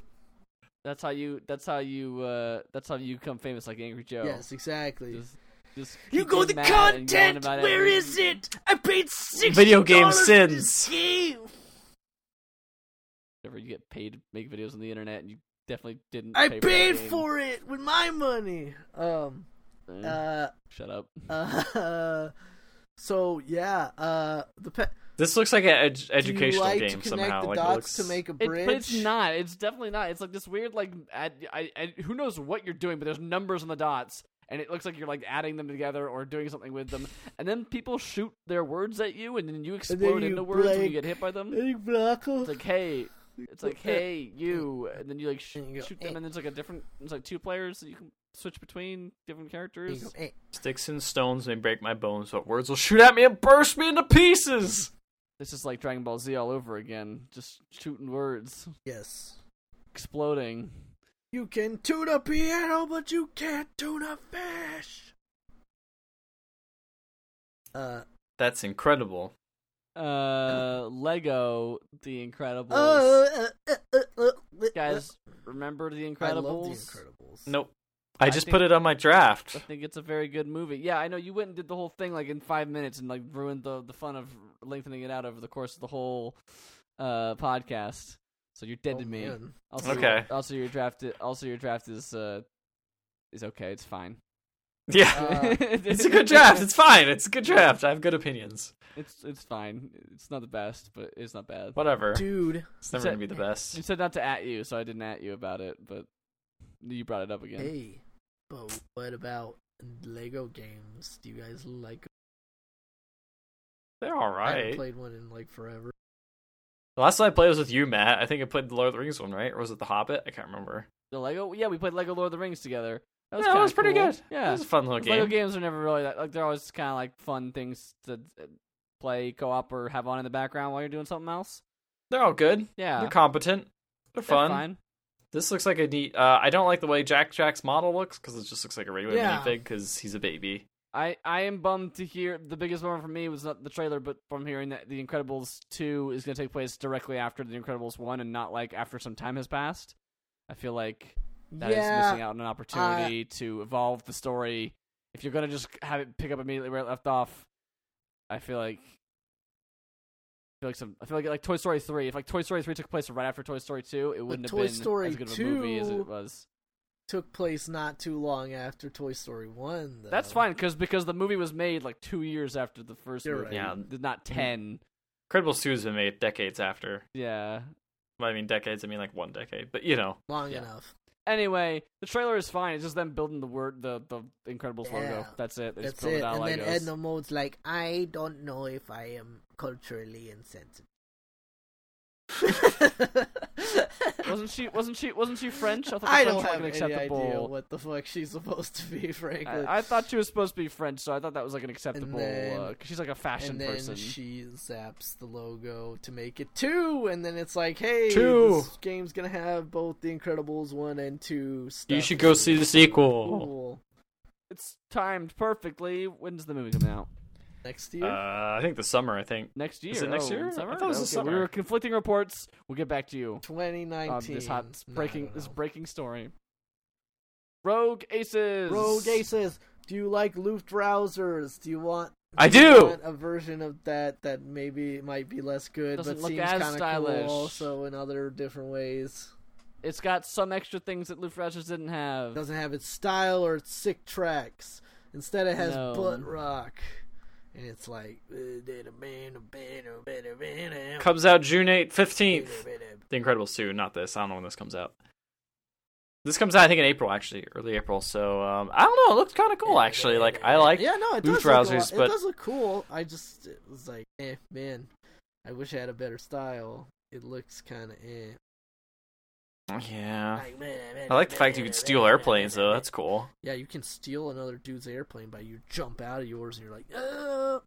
That's how you. That's how you. Uh, that's how you become famous, like Angry Joe. yes, exactly. Just, just you go the mad and yelling content. about Where every- it? I paid sixty Video game dollars for sins. this game. Whenever you get paid to make videos on the internet, and you definitely didn't. I pay paid for, for it with my money. Um. Eh, Uh. Shut up. <laughs> Uh. So yeah. Uh. The pe- This looks like an ed- do you educational like game to connect somehow. the Like it dots looks... to make a It, bridge. but it's not. It's definitely not. It's like this weird, like, add, I, I, who knows what you're doing, but there's numbers on the dots, and it looks like you're like adding them together or doing something with them, and then people shoot their words at you, and then you explode you into words when you get hit by them. Hey, Blanco. It's like, hey, it's like, <laughs> hey, you, and then you like sh- And you go, shoot them, eh. and there's like a different. It's like two players that you can switch between different There you characters. go. Hey, Sticks and stones may break my bones, but words will shoot at me and burst me into pieces. This is like Dragon Ball Z all over again, just shooting words, Yes. exploding. You can tune a piano, but you can't tune a fish. Uh, That's incredible. Uh, Lego, The Incredibles. uh, uh, uh, uh, uh, Guys, remember The Incredibles? I love the Incredibles. Nope. I I just think- put it on my draft. I think it's a very good movie. Yeah, I know you went and did the whole thing like in five minutes and like ruined the the fun of lengthening it out over the course of the whole uh podcast. So you're dead Oh, to me. man. Also, Okay. Also, your draft. Also, your draft is uh is okay. It's fine. Yeah. Uh, <laughs> it's a good draft. It's fine. It's a good draft. I have good opinions. It's it's fine. It's not the best, but it's not bad. Whatever. Dude, It's never Said- gonna be the best. You said not to at you, so I didn't at you about it, but you brought it up again. hey, but what about Lego games? Do you guys like? They're all right. I haven't played one in like forever. The last time I played was with you, Matt. I think I played the Lord of the Rings one, right? Or was it the Hobbit? I can't remember. The Lego, yeah, we played Lego Lord of the Rings together. That was, yeah, that was pretty cool. good. Yeah, it was a fun little game. Lego games are never really that. Like they're always kind of like fun things to uh, play co-op or have on in the background while you're doing something else. They're all good. Yeah, They're competent. They're they're fun. fine. This looks like a neat. Uh, I don't like the way Jack Jack's model looks because it just looks like a regular Yeah. minifig because he's a baby. I, I am bummed to hear the biggest moment for me was not the trailer, but from hearing that The Incredibles 2 is going to take place directly after The Incredibles 1 and not like after some time has passed. I feel like that is yeah, missing out on an opportunity to evolve the story. If you're going to just have it pick up immediately where it left off, I feel like. I feel like some. I feel like like Toy Story three. If like Toy Story three took place right after Toy Story two, it wouldn't Toy have been Story as good of a movie as it was. took place not too long after Toy Story One. Though. That's fine because because the movie was made like two years after the 1st You're movie. right. Yeah, not mm-hmm. ten. Incredibles 2 has been made decades after. Yeah. Well, I mean, decades. I mean, like one decade. But you know, long Yeah. enough. Anyway, the trailer is fine. It's just them building the word the the Incredibles logo. That's it. They That's it. it out And then. Edna Mode's like, I don't know if I am culturally insensitive. <laughs> wasn't she? Wasn't she? Wasn't she French? I thought the I French don't have an any idea what the fuck she's supposed to be, <laughs> frankly. I, I thought she was supposed to be French, so I thought that was like an acceptable. then- uh 'cause she's like a fashion and then person. she zaps the logo to make it two, and then it's like, hey, Two. this game's gonna have both the Incredibles one and two. you should go see the sequel. Cool. it's timed perfectly. When's the movie come out? Next year. Uh, I think the summer. I think. Next year. Is it next Oh, year? I Summer? thought it was the summer. We summer. were conflicting reports. We'll get back to you 2019. on this hot breaking don't this breaking story. Rogue Aces. Rogue Aces. Do you like Luftrausers? Do you want? I do! want a version of that that maybe might be less good, Doesn't but look seems kind of stylish. cool also in other different ways. It's got some extra things that Luftrausers didn't have. doesn't have its style or its sick tracks. Instead, it has No. butt rock, and it's like. Comes out June 8th, 15th. The Incredibles 2, not this. I don't know when this comes out. This comes out, I think, in April, actually, early April. So um, I don't know. It looks kind of cool, actually. Like I like. Yeah, no, it does. Look lot- trousers, it does look cool. I just it was like, eh, man. I wish I had a better style. It looks kind of eh. Yeah. I like the fact you can steal airplanes, though. That's cool. Yeah, you can steal another dude's airplane by you jump out of yours and you're like, uh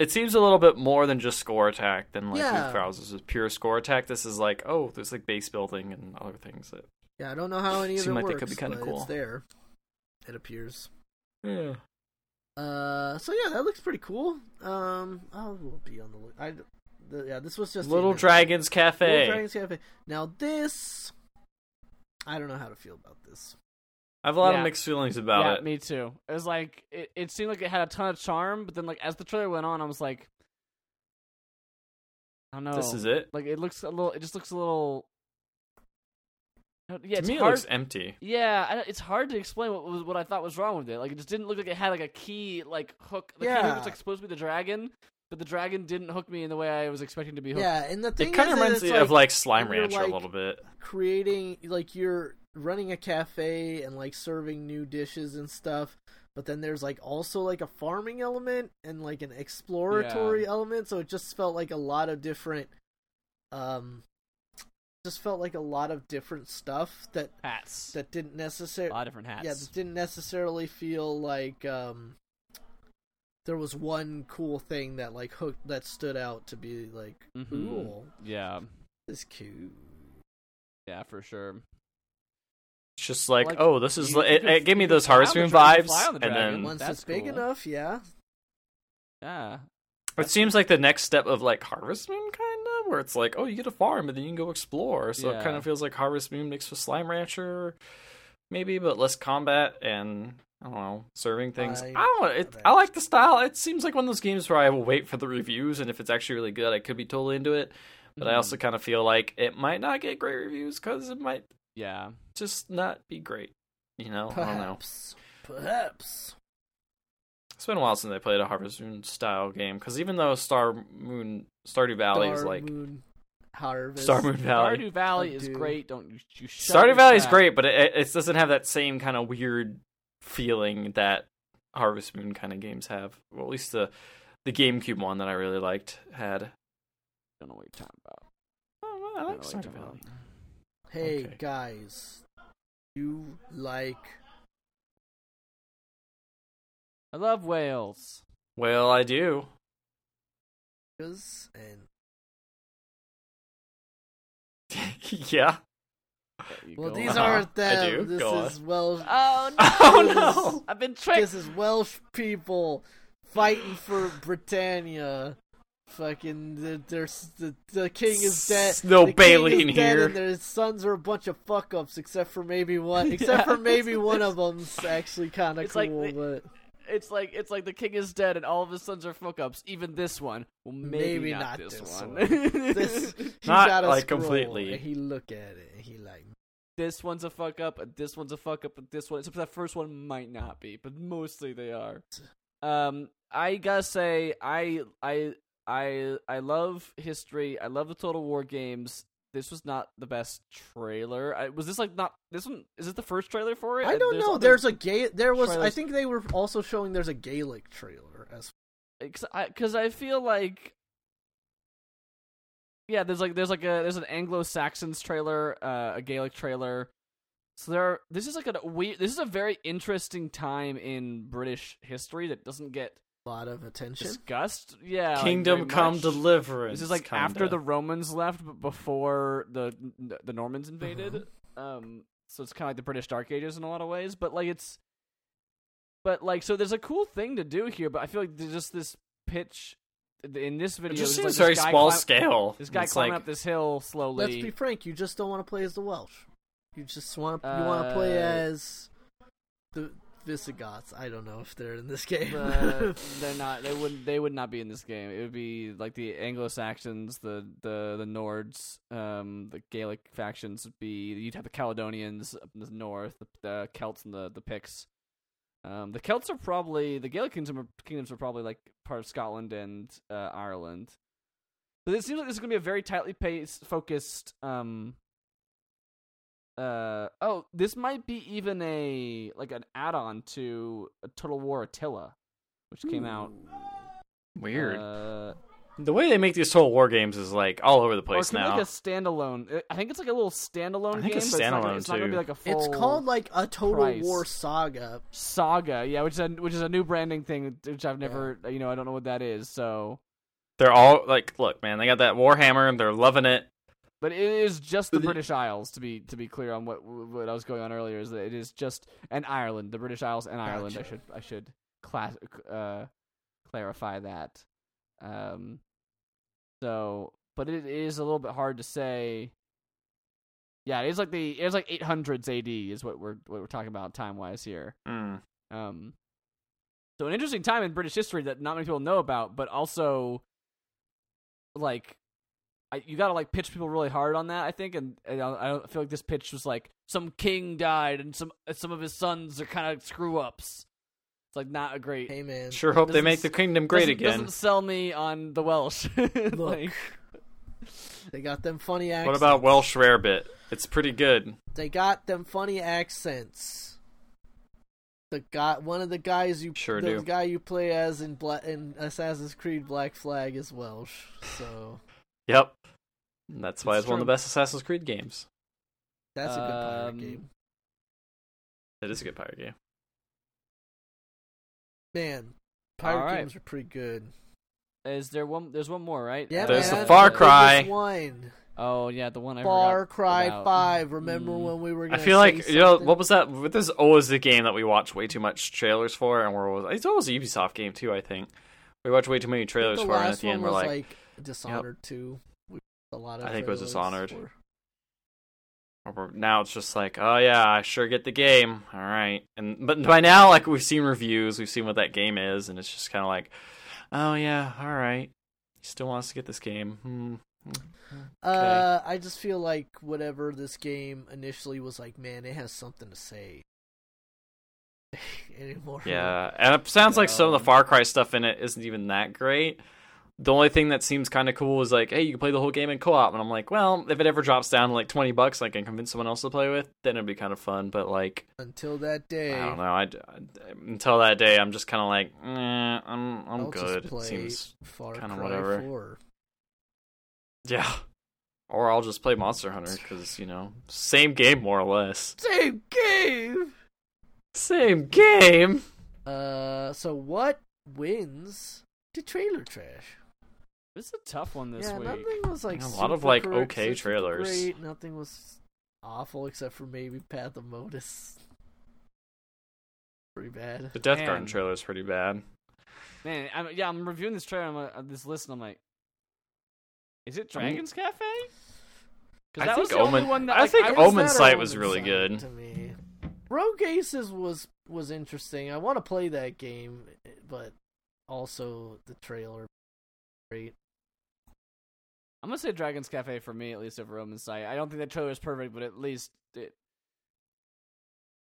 It seems a little bit more than just score attack than like Yeah. Krause's is pure score attack. This is like, oh, there's like base building and other things that. Yeah, I don't know how any of it like works, could be kinda cool. it's there. It appears. Yeah. Uh, so yeah, that looks pretty cool. Um, I will be on the look. I, the, yeah, this was just the Little announcement. Dragons Cafe. Little Dragons Cafe. Now this, I don't know how to feel about this. I have a lot Yeah. of mixed feelings about yeah, it. me too. It was like it, it seemed like it had a ton of charm, but then like as the trailer went on, I was like, I don't know. This is it. Like it looks a little. It just looks a little. Yeah, to it's me, it looks empty. Yeah, I, it's hard to explain what was what I thought was wrong with it. Like it just didn't look like it had like a key like hook. The key hook Yeah. was like supposed to be the dragon, but the dragon didn't hook me in the way I was expecting to be hooked. Yeah, and the thing It kind of reminds me of like like Slime Rancher like, a little bit. creating like you're running a cafe and like serving new dishes and stuff. But then there's like also like a farming element and like an exploratory element, so it just felt like a lot of different um just felt like a lot of different stuff that Hats. that didn't a necessarily lot of different hats. yeah that didn't necessarily feel like um there was one cool thing that like hooked that stood out to be like Mhm. cool Yeah. this is cute Yeah, for sure. It's just like, Like, oh, this is. you- it, it gave me those fly Harvest Moon vibes, the and then once That's it's big cool. enough yeah Yeah. it seems like the next step of like Harvest Moon, kind of, where it's like, oh, you get a farm and then you can go explore. So it kind of feels like Harvest Moon mixed with Slime Rancher, maybe, but less combat and I don't know, serving things. I, I- don't know. It, I like the style. It seems like one of those games where I will wait for the reviews, and if it's actually really good, I could be totally into it. But I Mhm. also kind of feel like it might not get great reviews because it might Yeah. just not be great. You know, I don't know. perhaps perhaps It's been a while since I played a Harvest Moon style game because even though Star Moon Stardew Valley is Star like Moon Harvest. Star Moon Valley, Stardew Valley I is great. Don't you, you shut Stardew your Valley is great, but it, it doesn't have that same kind of weird feeling that Harvest Moon kind of games have. Well, at least the the GameCube one that I really liked had. Don't know what you're talking about. Oh, I Don't like know what you're Stardew talking Valley. about. Hey Okay. guys, you like I love whales. Well, I do. and <laughs> yeah. There you well, go. these Uh-huh. aren't <laughs> I them. do. This Go is Welsh. Oh no! <laughs> Oh no! I've been tricked. This is Welsh people fighting for Britannia. Fucking, the, there's the the king is dead. No the Bailey in here. And their sons are a bunch of fuck ups, except for maybe one. <laughs> Except for maybe one of them's actually kind of cool. like the- but It's like it's like the king is dead and all of his sons are fuck ups. Even this one. Well, maybe, Maybe not, not this, this one. one. this he Not, got a like, completely. And he look at it. And he like this one's a fuck up. This one's a fuck up. This one, except that first one might not be, but mostly they are. Um, I gotta say, I I I I love history. I love the Total War games. This was not the best trailer. I, was this like not this one? Is it the first trailer for it? I don't know. There's a gay. There was. I think they were also showing. There's a Gaelic trailer as because I, I feel like yeah there's like there's like a there's an anglo-saxons trailer uh, a gaelic trailer so there are, this is like a weird. this is a very interesting time in british history that doesn't get a lot of attention. discussed yeah Kingdom very Come much. Deliverance. this is like kinda. after the romans left but before the the normans invaded Uh-huh. um so it's kind of like the british dark ages in a lot of ways but like it's But like, so there's a cool thing to do here, but I feel like there's just this pitch in this video. It just seems like, very small climb- scale. This guy It's climbing like, up this hill slowly. Let's be frank. You just don't want to play as the Welsh. You just want you want to play Uh, as the Visigoths. I don't know if they're in this game. but <laughs> they're not. They wouldn't. They would not be in this game. It would be like the Anglo Saxons, the the the Nords, um, the Gaelic factions would be. You'd have the Caledonians up in the north, the, the Celts and the the Picts. Um, the Celts are probably the Gaelic kingdoms are, kingdoms are probably like part of Scotland and uh, Ireland. But it seems like this is going to be a very tightly paced, focused. Um, uh oh, this might be even a like an add-on to a Total War Attila, which came out weird. Uh, the way they make these Total War games is like all over the or place it could be now. like a standalone. I think it's like a little standalone I think game. it's but it's not, gonna, standalone, it's not gonna be too. like a full. it's called like a Total price. War Saga. Saga, yeah, which is a, which is a new branding thing, which I've never, you know, I don't know what that is. So, They're all like, look, man, they got that Warhammer, and they're loving it. but it is just the But British Isles to be to be clear on what what I was going on earlier is that it is just and Ireland, the British Isles and Ireland. I should I should class uh clarify that. Um, so, but it is a little bit hard to say. Yeah, it is like the it's like 800s AD is what we're what we're talking about time wise here. Mm. Um, so an interesting time in British history that not many people know about, but also like I, you got to like pitch people really hard on that. I think, and, and I, I don't feel like this pitch was like some king died and some some of his sons are kind of screw ups. It's like not a great. Hey man, Sure hope they make the kingdom great doesn't, again. Doesn't sell me on the Welsh. <laughs> look, Like, they got them funny accents. What about Welsh Rarebit? It's pretty good. They got them funny accents. The guy, one of the guys you, Sure the do. guy you play as in Bla- in Assassin's Creed Black Flag is Welsh. So Yep. That's why It's it's one of the best Assassin's Creed games. that's a good pirate Um, game. It is a good pirate game. Man, pirate Alright. games are pretty good. is there one? There's one more, right? Yeah, There's man, the Far biggest Cry. One. Oh yeah, the one I Far forgot Cry about. Five. Remember Mm. when we were? I Gonna feel like say you know what was that? This is always the game that we watch way too much trailers for, and we're always, it's always a Ubisoft game too. I think we watch way too many trailers for, it, and at the one end we're was like, Dishonored Two. We- A lot of I think it was trailers Dishonored. for- or now it's just like, oh yeah, I sure get the game. All right, and but by now, like we've seen reviews, we've seen what that game is, and it's just kind of like, oh yeah, all right, he still wants to get this game. Hmm. Uh, I just feel like whatever this game initially was like, man, it has something to say. <laughs> Anymore. Yeah, and it sounds like some of the Um, Far Cry stuff in it isn't even that great. The only thing that seems kind of cool is like, hey, you can play the whole game in co-op, and I'm like, well, if it ever drops down to like twenty bucks, I can convince someone else to play with, then it'd be kind of fun. But like, Until that day, I don't know. I, I- until that day, I'm just kind of like, eh, I'm I'm I'll good. It seems kinda whatever. 4. yeah. Or I'll just play Monster Hunter because you know, same game more or less. Same game. Same game. Uh, so what wins the trailer trash? This is a tough one this yeah, week. nothing was like A lot of, like, correct, okay trailers. Great. Nothing was awful except for maybe Path of Motus. Pretty bad. The Death Man. Garden trailer is pretty bad. Man, I'm, yeah, I'm reviewing this trailer. I'm, uh, this list, and I'm like, is it Dragon's Cafe? I Because that was think the only Omen- one that I think I Omen Sight was really Sight good. to me. Rogue Aces was was interesting. I want to play that game, but also the trailer great. I'm gonna say Dragon's Cafe for me at least over Omen Sight. I don't think that trailer is perfect, but at least it.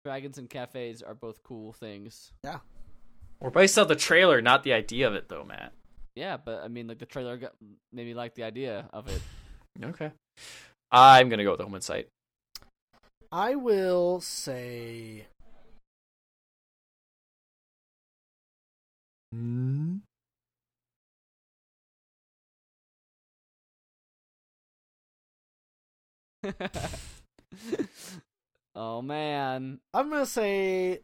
Dragons and cafes are both cool things. Yeah. We're based off the trailer, not the idea of it, though, Matt. Yeah, but I mean, like the trailer got made me like the idea of it. <laughs> Okay. I'm gonna go with Roman Sight. I will say hmm? <laughs> oh man, I'm gonna say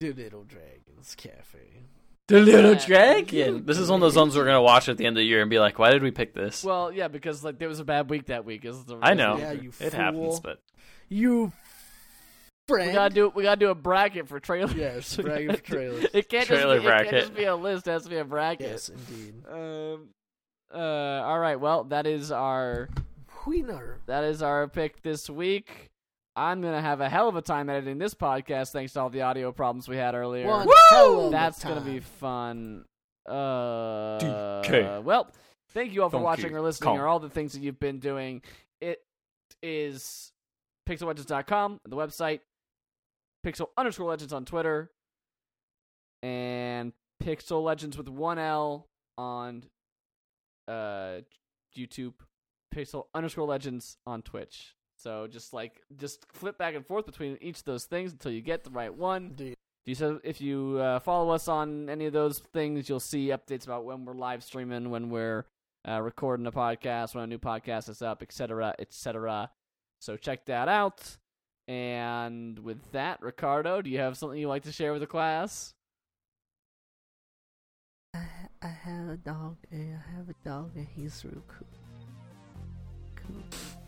Doolittle Dragons Cafe. The Little Yeah. Dragon. This is one of those ones we're gonna watch at the end of the year and be like, "Why did we pick this?" well, yeah, because like there was a bad week that week. Is the I know Yeah, you it fool. happens, but You friend. We gotta do we gotta do a bracket for trailers. Yes, <laughs> bracket for trailers. It can't Trailer just be, It can't just be a list. It has to be a bracket. Yes, indeed. Um. Uh. All right. Well, that is our Winner. that is our pick this week. I'm gonna have a hell of a time editing this podcast thanks to all the audio problems we had earlier. One hell of That's time. gonna be fun. Uh, DK. Well, thank you all for Donkey watching or listening Kong. or all the things that you've been doing. It is pixellegends.com, the website, pixel underscore legends on Twitter, and pixel legends with one L on uh, YouTube, pixel underscore legends on Twitch. So just like just flip back and forth between each of those things until you get the right one. Indeed. If you so if you uh, follow us on any of those things, you'll see updates about when we're live streaming, when we're uh, recording a podcast, when a new podcast is up, etc., etc. So check that out. And with that, Ricardo, do you have something you'd like to share with the class? I, I have a dog, and I have a dog, and he's real cool. Cool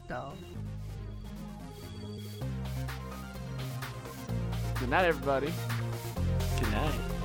dog. Good night, everybody. Good night.